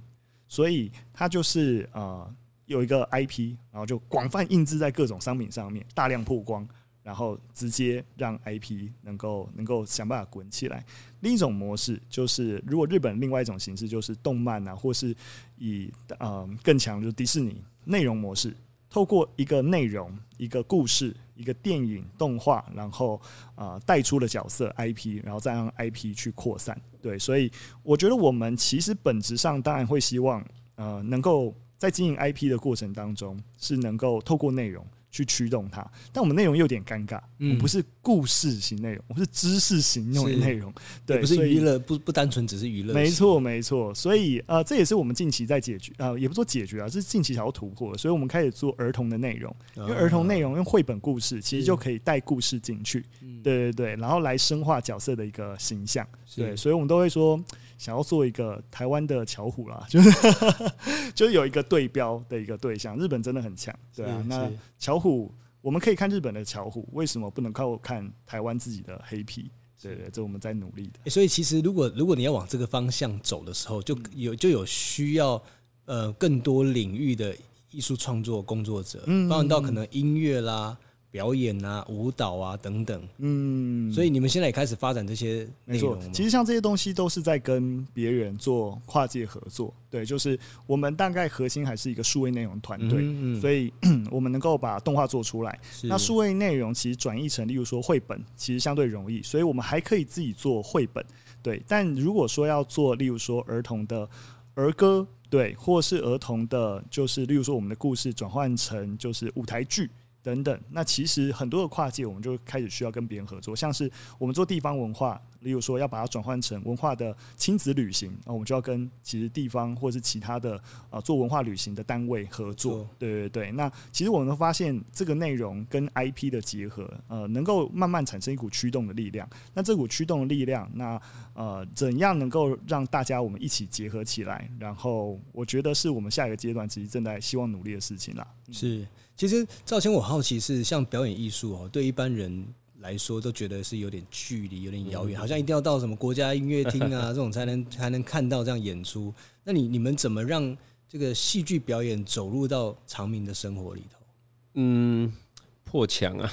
所以它就是呃有一个 IP，然后就广泛印制在各种商品上面，大量曝光，然后直接让 IP 能够能够想办法滚起来。另一种模式就是，如果日本另外一种形式就是动漫啊，或是以呃更强就是迪士尼内容模式。透过一个内容、一个故事、一个电影、动画，然后啊带出了角色 IP，然后再让 IP 去扩散。对，所以我觉得我们其实本质上当然会希望，呃，能够在经营 IP 的过程当中，是能够透过内容。去驱动它，但我们内容又有点尴尬，嗯、我不是故事型内容，我们是知识型那种内容，对，不是娱乐，不不单纯只是娱乐，没错没错，所以呃，这也是我们近期在解决啊、呃，也不说解决啊，是近期想要突破，所以我们开始做儿童的内容，因为儿童内容用绘本故事，其实就可以带故事进去，对对对，然后来深化角色的一个形象，对，所以我们都会说。想要做一个台湾的巧虎啦，*laughs* 就是就是有一个对标的一个对象，日本真的很强，对啊。那巧虎，我们可以看日本的巧虎，为什么不能靠看台湾自己的黑皮？对对，这我们在努力的。欸、所以其实如果如果你要往这个方向走的时候，就有就有需要呃更多领域的艺术创作工作者，包含到可能音乐啦。表演啊，舞蹈啊等等，嗯，所以你们现在也开始发展这些内容。没错，其实像这些东西都是在跟别人做跨界合作。对，就是我们大概核心还是一个数位内容团队，嗯嗯，所以 *clears throat* 我们能够把动画做出来。那数位内容其实转译成，例如说绘本，其实相对容易，所以我们还可以自己做绘本。对，但如果说要做，例如说儿童的儿歌，对，或是儿童的，就是例如说我们的故事转换成就是舞台剧。等等，那其实很多的跨界，我们就开始需要跟别人合作，像是我们做地方文化，例如说要把它转换成文化的亲子旅行，那我们就要跟其实地方或是其他的啊做文化旅行的单位合作。对对对，那其实我们会发现这个内容跟 IP 的结合，呃，能够慢慢产生一股驱动的力量。那这股驱动的力量，那呃，怎样能够让大家我们一起结合起来？然后我觉得是我们下一个阶段其实正在希望努力的事情啦。是。其实赵谦，我好奇是像表演艺术哦，对一般人来说都觉得是有点距离，有点遥远，好像一定要到什么国家音乐厅啊 *laughs* 这种才能才能看到这样演出。那你你们怎么让这个戏剧表演走入到长明的生活里头？嗯，破墙啊！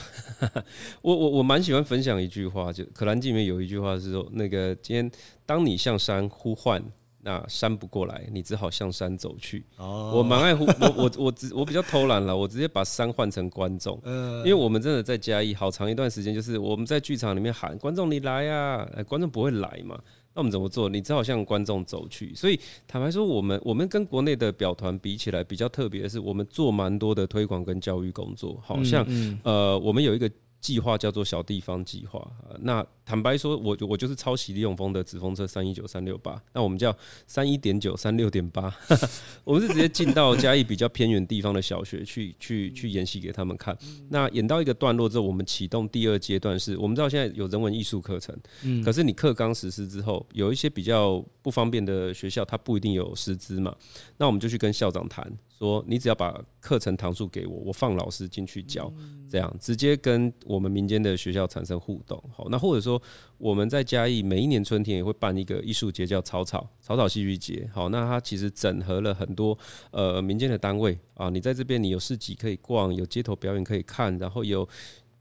*laughs* 我我我蛮喜欢分享一句话，就《可兰经》里面有一句话是说，那个今天当你向山呼唤。那山不过来，你只好向山走去。哦，我蛮爱护，我我我直我比较偷懒了，我直接把山换成观众。嗯，因为我们真的在嘉义好长一段时间，就是我们在剧场里面喊观众你来呀，哎，观众不会来嘛，那我们怎么做？你只好向观众走去。所以坦白说，我们我们跟国内的表团比起来，比较特别的是，我们做蛮多的推广跟教育工作。好像呃，我们有一个。计划叫做小地方计划。那坦白说，我我就是抄袭李永峰的纸风车三一九三六八。那我们叫三一点九三六点八。*laughs* 我们是直接进到嘉义比较偏远地方的小学去去去演戏给他们看。那演到一个段落之后，我们启动第二阶段，是我们知道现在有人文艺术课程。可是你课纲实施之后，有一些比较不方便的学校，它不一定有师资嘛。那我们就去跟校长谈。说你只要把课程堂数给我，我放老师进去教，这样直接跟我们民间的学校产生互动。好，那或者说我们在嘉义每一年春天也会办一个艺术节，叫草草草草戏剧节。好，那它其实整合了很多呃民间的单位啊，你在这边你有市集可以逛，有街头表演可以看，然后有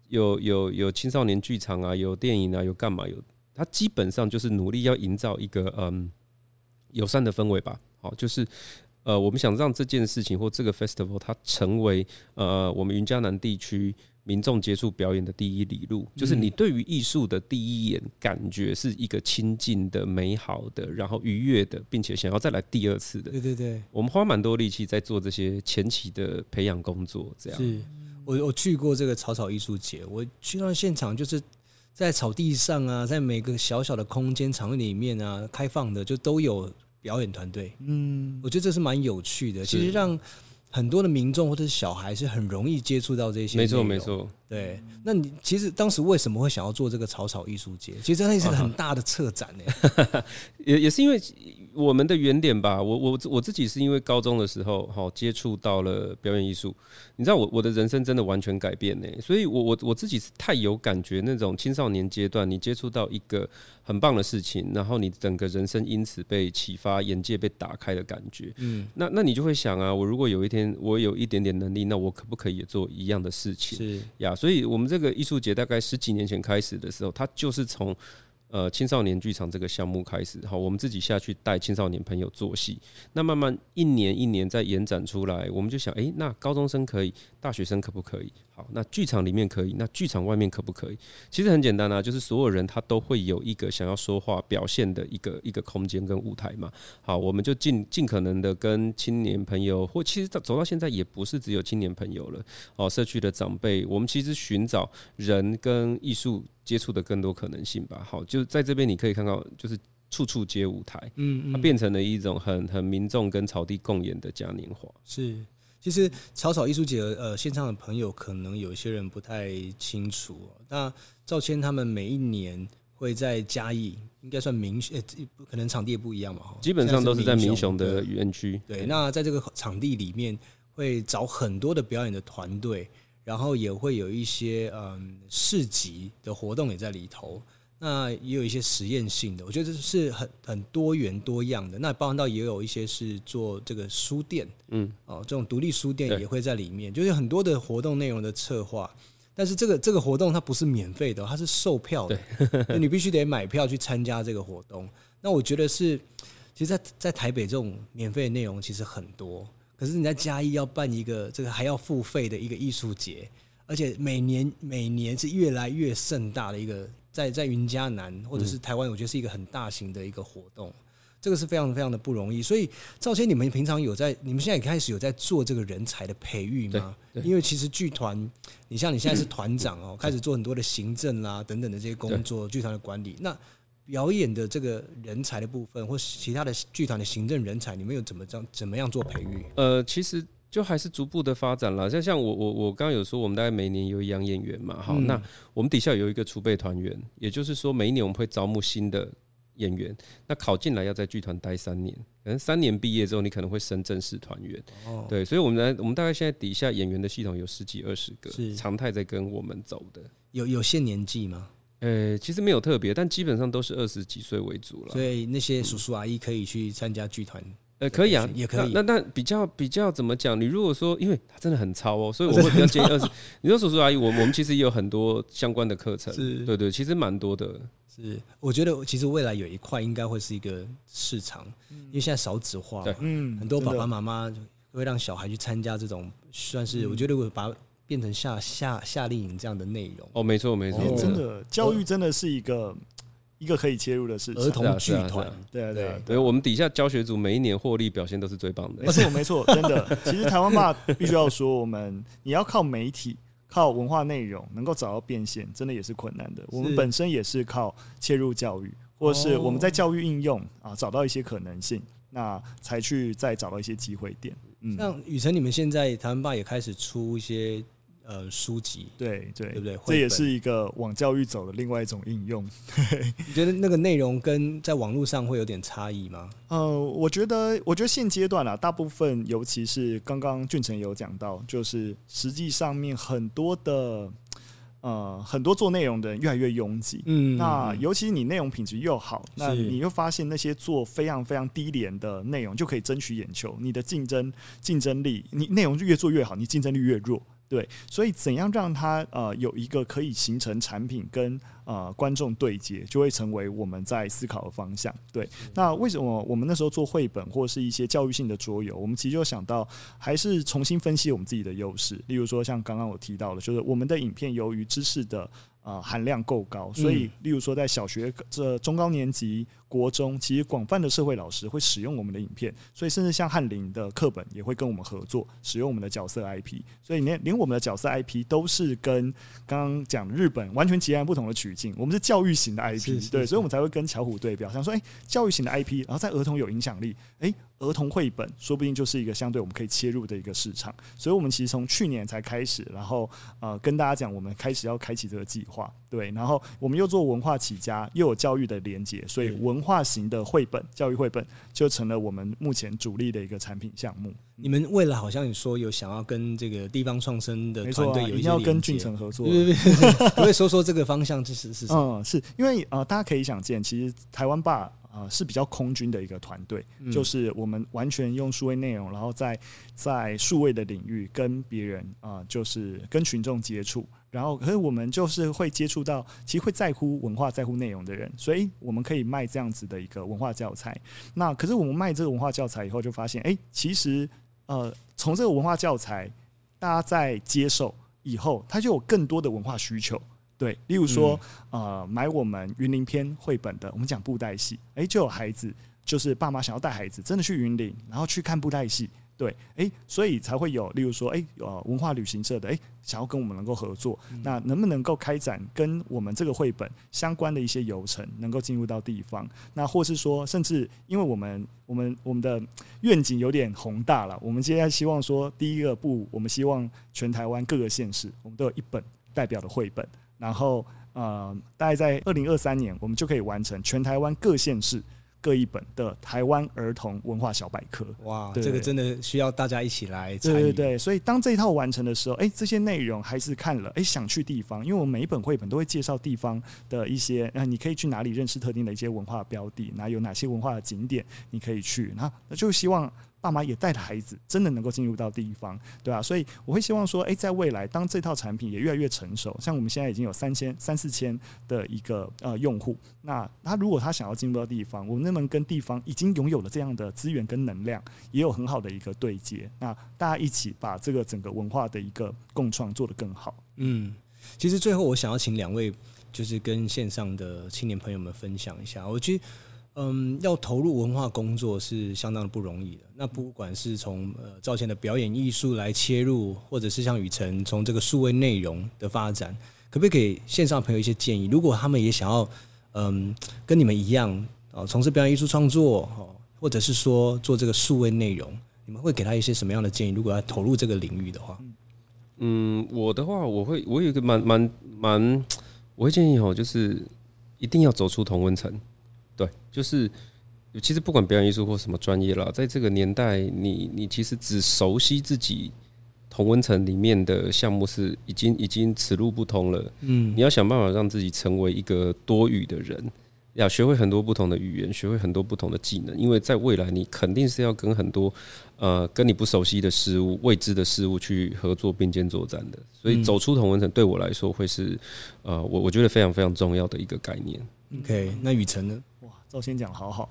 有有有青少年剧场啊，有电影啊，有干嘛有？它基本上就是努力要营造一个嗯友善的氛围吧。好，就是。呃，我们想让这件事情或这个 festival 它成为呃我们云嘉南地区民众接触表演的第一里路，就是你对于艺术的第一眼感觉是一个亲近的、美好的，然后愉悦的，并且想要再来第二次的。对对对，我们花蛮多力气在做这些前期的培养工作，这样。是。我我去过这个草草艺术节，我去到现场就是在草地上啊，在每个小小的空间场域里面啊，开放的就都有表演团队。嗯，我觉得这是蛮有趣的，其实让。很多的民众或者是小孩是很容易接触到这些，没错没错。对，那你其实当时为什么会想要做这个草草艺术节？其实那是 *laughs* 很大的策展呢，*laughs* 也也是因为。我们的原点吧，我我我自己是因为高中的时候，好接触到了表演艺术，你知道我我的人生真的完全改变呢，所以我我我自己是太有感觉，那种青少年阶段你接触到一个很棒的事情，然后你整个人生因此被启发，眼界被打开的感觉，嗯，那那你就会想啊，我如果有一天我有一点点能力，那我可不可以也做一样的事情？是呀，所以我们这个艺术节大概十几年前开始的时候，它就是从。呃，青少年剧场这个项目开始，好，我们自己下去带青少年朋友做戏，那慢慢一年一年再延展出来，我们就想，诶，那高中生可以，大学生可不可以？好，那剧场里面可以，那剧场外面可不可以？其实很简单啊，就是所有人他都会有一个想要说话、表现的一个一个空间跟舞台嘛。好，我们就尽尽可能的跟青年朋友，或其实走到现在也不是只有青年朋友了，哦，社区的长辈，我们其实寻找人跟艺术。接触的更多可能性吧。好，就在这边你可以看到，就是处处皆舞台，嗯，它变成了一种很很民众跟草地共演的嘉年华。是，其实草草艺术节呃，现场的朋友可能有些人不太清楚。那赵谦他们每一年会在嘉义，应该算民呃，可能场地也不一样嘛，基本上都是在民雄的园区。对，那在这个场地里面会找很多的表演的团队。然后也会有一些嗯市集的活动也在里头，那也有一些实验性的，我觉得这是很很多元多样的。那包含到也有一些是做这个书店，嗯，哦，这种独立书店也会在里面，就是很多的活动内容的策划。但是这个这个活动它不是免费的，它是售票的，*laughs* 你必须得买票去参加这个活动。那我觉得是，其实在，在在台北这种免费的内容其实很多。可是你在嘉义要办一个这个还要付费的一个艺术节，而且每年每年是越来越盛大的一个，在在云嘉南或者是台湾，我觉得是一个很大型的一个活动，这个是非常非常的不容易。所以赵谦，你们平常有在，你们现在也开始有在做这个人才的培育吗？因为其实剧团，你像你现在是团长哦，开始做很多的行政啦等等的这些工作，剧团的管理那。表演的这个人才的部分，或是其他的剧团的行政人才，你们有怎么这样怎么样做培育？呃，其实就还是逐步的发展了。像像我我我刚刚有说，我们大概每年有一样演员嘛，好，嗯、那我们底下有一个储备团员，也就是说每一年我们会招募新的演员，那考进来要在剧团待三年，可能三年毕业之后，你可能会升正式团员。哦，对，所以我们来，我们大概现在底下演员的系统有十几二十个，是常态在跟我们走的。有有限年纪吗？呃、欸，其实没有特别，但基本上都是二十几岁为主了。所以那些叔叔阿姨可以去参加剧团，呃，可以啊，也可以。那那比较比较怎么讲？你如果说，因为他真的很超哦，所以我会比较建议二十。*laughs* 你说叔叔阿姨，我我们其实也有很多相关的课程，是对，对对，其实蛮多的。是，我觉得其实未来有一块应该会是一个市场，因为现在少子化，对，嗯，很多爸爸妈妈会让小孩去参加这种，算是我觉得我把。变成夏夏夏令营这样的内容哦，没错没错，真的教育真的是一个一个可以切入的事情。儿童剧团，对啊对啊，对，我们底下教学组每一年获利表现都是最棒的。没错没错，真的。*laughs* 其实台湾爸，必须要说，我们你要靠媒体、靠文化内容能够找到变现，真的也是困难的。我们本身也是靠切入教育，或是我们在教育应用啊找到一些可能性，那才去再找到一些机会点。嗯，像雨辰，你们现在台湾爸也开始出一些。呃，书籍，对对，对不对？这也是一个往教育走的另外一种应用。*laughs* 你觉得那个内容跟在网络上会有点差异吗？呃，我觉得，我觉得现阶段啊，大部分，尤其是刚刚俊成有讲到，就是实际上面很多的，呃，很多做内容的人越来越拥挤。嗯，那尤其你内容品质又好，那你又发现那些做非常非常低廉的内容就可以争取眼球，你的竞争竞争力，你内容越做越好，你竞争力越弱。对，所以怎样让它呃有一个可以形成产品跟呃观众对接，就会成为我们在思考的方向。对，那为什么我们那时候做绘本或是一些教育性的桌游，我们其实就想到还是重新分析我们自己的优势。例如说，像刚刚我提到的，就是我们的影片由于知识的呃含量够高，所以例如说在小学这中高年级国中，其实广泛的社会老师会使用我们的影片，所以甚至像翰林的课本也会跟我们合作，使用我们的角色 IP。所以连连我们的角色 IP 都是跟刚刚讲日本完全截然不同的取径。我们是教育型的 IP，对，所以我们才会跟巧虎对标，想说，哎，教育型的 IP，然后在儿童有影响力，哎。儿童绘本说不定就是一个相对我们可以切入的一个市场，所以我们其实从去年才开始，然后呃跟大家讲，我们开始要开启这个计划，对，然后我们又做文化起家，又有教育的连接，所以文化型的绘本、教育绘本就成了我们目前主力的一个产品项目。你们为了好像你说有想要跟这个地方创生的团队有一些、啊、要跟俊成合作，对对对，可以说说这个方向是是是嗯，是因为呃大家可以想见，其实台湾爸。呃，是比较空军的一个团队，就是我们完全用数位内容，然后在在数位的领域跟别人啊、呃，就是跟群众接触，然后可是我们就是会接触到，其实会在乎文化、在乎内容的人，所以我们可以卖这样子的一个文化教材。那可是我们卖这个文化教材以后，就发现，哎，其实呃，从这个文化教材大家在接受以后，它就有更多的文化需求。对，例如说，呃，买我们云林篇绘本的，我们讲布袋戏，诶，就有孩子，就是爸妈想要带孩子真的去云林，然后去看布袋戏，对，诶，所以才会有，例如说，诶，呃，文化旅行社的，诶，想要跟我们能够合作，那能不能够开展跟我们这个绘本相关的一些游程，能够进入到地方？那或是说，甚至因为我们我们我们的愿景有点宏大了，我们现在希望说，第一个步，我们希望全台湾各个县市，我们都有一本代表的绘本。然后，呃，大概在二零二三年，我们就可以完成全台湾各县市各一本的台湾儿童文化小百科。哇，对这个真的需要大家一起来参与。对对对，所以当这一套完成的时候，哎，这些内容还是看了，哎，想去地方，因为我每一本绘本都会介绍地方的一些，那，你可以去哪里认识特定的一些文化标的，那有哪些文化的景点你可以去，那那就希望。爸妈也带着孩子，真的能够进入到地方，对、啊？所以我会希望说，诶、在未来，当这套产品也越来越成熟，像我们现在已经有三千、三四千的一个呃用户，那他如果他想要进入到地方，我们能不能跟地方已经拥有了这样的资源跟能量，也有很好的一个对接？那大家一起把这个整个文化的一个共创做得更好。嗯，其实最后我想要请两位，就是跟线上的青年朋友们分享一下，我觉得。嗯，要投入文化工作是相当的不容易的。那不管是从呃赵谦的表演艺术来切入，或者是像雨辰从这个数位内容的发展，可不可以给线上朋友一些建议？如果他们也想要嗯跟你们一样啊从事表演艺术创作哦，或者是说做这个数位内容，你们会给他一些什么样的建议？如果要投入这个领域的话，嗯，我的话我会我有一个蛮蛮蛮，我会建议哦，就是一定要走出同温层。对，就是其实不管表演艺术或什么专业啦，在这个年代你，你你其实只熟悉自己同温层里面的项目是已经已经此路不通了。嗯，你要想办法让自己成为一个多语的人，要学会很多不同的语言，学会很多不同的技能，因为在未来你肯定是要跟很多呃跟你不熟悉的事物、未知的事物去合作并肩作战的。所以走出同温层对我来说会是呃我我觉得非常非常重要的一个概念。OK，那雨辰呢？赵先讲好好，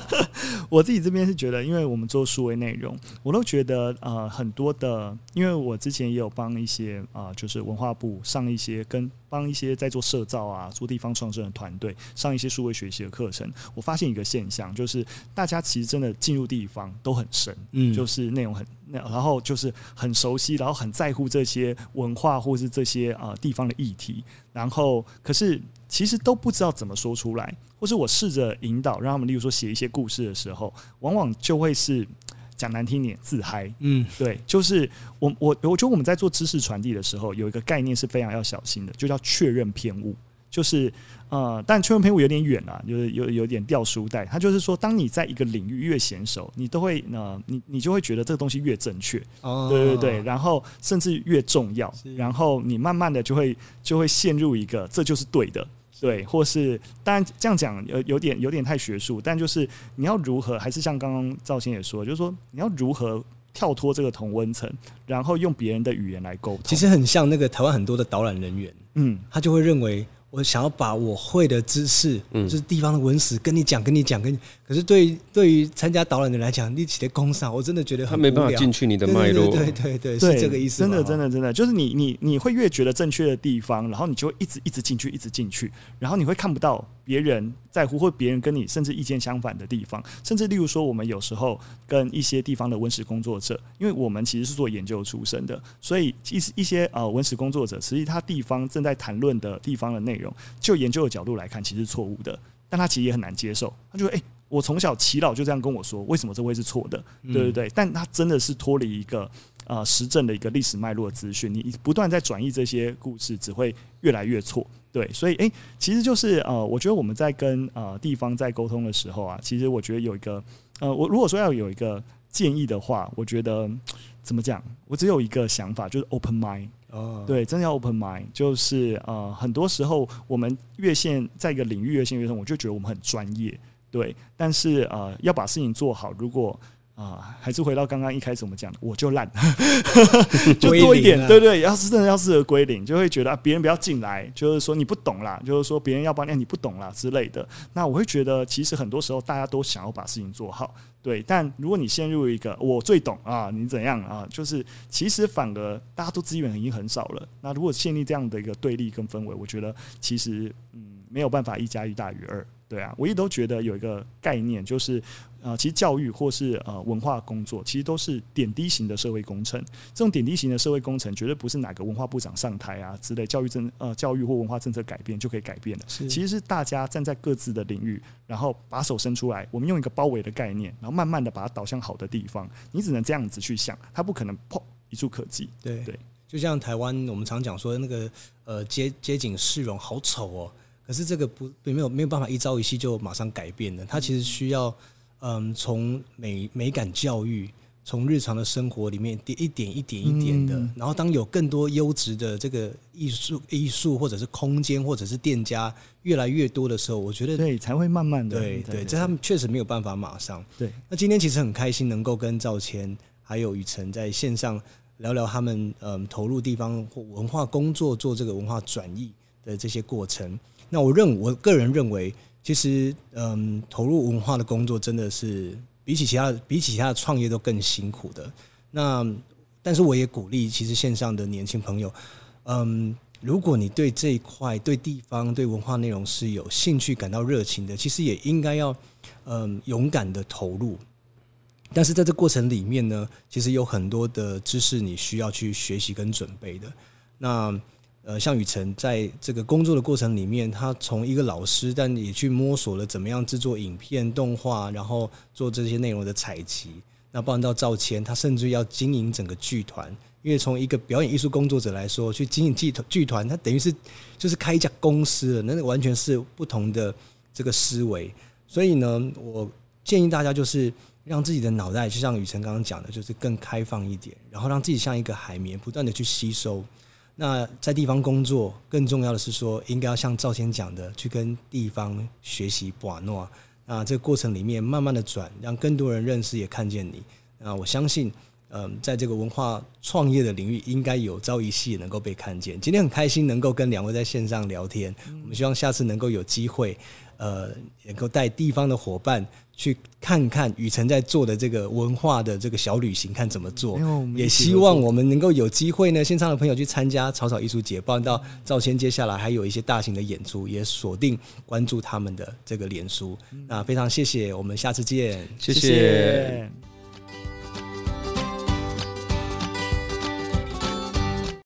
*laughs* 我自己这边是觉得，因为我们做数位内容，我都觉得呃很多的，因为我之前也有帮一些啊、就是文化部上一些跟帮一些在做社造啊、做地方创生的团队上一些数位学习的课程，我发现一个现象，就是大家其实真的进入地方都很深，嗯，就是内容很那，然后就是很熟悉，然后很在乎这些文化或是这些啊、呃、地方的议题，然后可是其实都不知道怎么说出来。或是我试着引导，让他们，例如说写一些故事的时候，往往就会是讲难听点自嗨。嗯，对，就是我我我觉得我们在做知识传递的时候，有一个概念是非常要小心的，就叫确认偏误。就是呃，但确认偏误有点远啊，就是有有点掉书袋。它就是说，当你在一个领域越娴熟，你都会呃，你你就会觉得这个东西越正确。哦，对对对，然后甚至越重要，然后你慢慢的就会就会陷入一个这就是对的。对，或是当然这样讲有有点有点太学术，但就是你要如何，还是像刚刚赵鑫也说，就是说你要如何跳脱这个同温层，然后用别人的语言来沟通。其实很像那个台湾很多的导览人员，嗯，他就会认为。我想要把我会的知识，嗯，就是地方的文史跟你讲，跟你讲，跟你。可是对于对于参加导览的人来讲，你起的工商，我真的觉得他没办法进去你的脉络。对对对对，是这个意思。真的真的真的，就是你你你会越觉得正确的地方，然后你就会一直一直进去，一直进去，然后你会看不到别人在乎或别人跟你甚至意见相反的地方，甚至例如说，我们有时候跟一些地方的文史工作者，因为我们其实是做研究出身的，所以一一些呃文史工作者，实际他地方正在谈论的地方的内容，就研究的角度来看，其实是错误的，但他其实也很难接受，他就说：“诶、欸，我从小祈老就这样跟我说，为什么这会是错的？对对对。”但他真的是脱离一个。呃，实证的一个历史脉络资讯，你不断在转移这些故事，只会越来越错。对，所以诶、欸，其实就是呃，我觉得我们在跟呃地方在沟通的时候啊，其实我觉得有一个呃，我如果说要有一个建议的话，我觉得怎么讲？我只有一个想法，就是 open mind。哦，对，真的要 open mind，就是呃，很多时候我们越陷在一个领域越陷越深，我就觉得我们很专业。对，但是呃，要把事情做好，如果啊，还是回到刚刚一开始我们讲的，我就烂，*laughs* 就多一点，对对，要是真的要适合归零，就会觉得啊，别人不要进来，就是说你不懂啦，就是说别人要帮你，你不懂啦之类的。那我会觉得，其实很多时候大家都想要把事情做好，对。但如果你陷入一个我最懂啊，你怎样啊，就是其实反而大家都资源已经很少了。那如果建立这样的一个对立跟氛围，我觉得其实嗯没有办法一加一大于二。对啊，我一直都觉得有一个概念，就是呃，其实教育或是呃文化工作，其实都是点滴型的社会工程。这种点滴型的社会工程，绝对不是哪个文化部长上台啊之类，教育政呃教育或文化政策改变就可以改变的。其实是大家站在各自的领域，然后把手伸出来，我们用一个包围的概念，然后慢慢的把它导向好的地方。你只能这样子去想，它不可能砰一触可及。对对，就像台湾，我们常讲说那个呃街街景市容好丑哦。可是这个不没有没有办法一朝一夕就马上改变的，它其实需要嗯从美美感教育，从日常的生活里面一点一点一点的，嗯、然后当有更多优质的这个艺术艺术或者是空间或者是店家越来越多的时候，我觉得对才会慢慢的对对，这他们确实没有办法马上对。那今天其实很开心能够跟赵谦还有雨辰在线上聊聊他们嗯投入地方或文化工作做这个文化转译的这些过程。那我认我个人认为，其实嗯，投入文化的工作真的是比起其他比起其他创业都更辛苦的。那但是我也鼓励，其实线上的年轻朋友，嗯，如果你对这一块、对地方、对文化内容是有兴趣、感到热情的，其实也应该要嗯勇敢的投入。但是在这过程里面呢，其实有很多的知识你需要去学习跟准备的。那呃，像宇程在这个工作的过程里面，他从一个老师，但也去摸索了怎么样制作影片、动画，然后做这些内容的采集。那包含到赵谦，他甚至要经营整个剧团，因为从一个表演艺术工作者来说，去经营剧团，剧团他等于是就是开一家公司了，那完全是不同的这个思维。所以呢，我建议大家就是让自己的脑袋，就像雨辰刚刚讲的，就是更开放一点，然后让自己像一个海绵，不断的去吸收。那在地方工作，更重要的是说，应该要像赵先讲的，去跟地方学习把诺。那这个过程里面，慢慢的转，让更多人认识，也看见你。那我相信，嗯，在这个文化创业的领域，应该有朝一夕能够被看见。今天很开心能够跟两位在线上聊天，我们希望下次能够有机会，呃，能够带地方的伙伴。去看看雨辰在做的这个文化的这个小旅行，看怎么做。也希望我们能够有机会呢，线上的朋友去参加草草艺术节，包括到赵谦接下来还有一些大型的演出，也锁定关注他们的这个脸书。那非常谢谢，我们下次见，谢谢。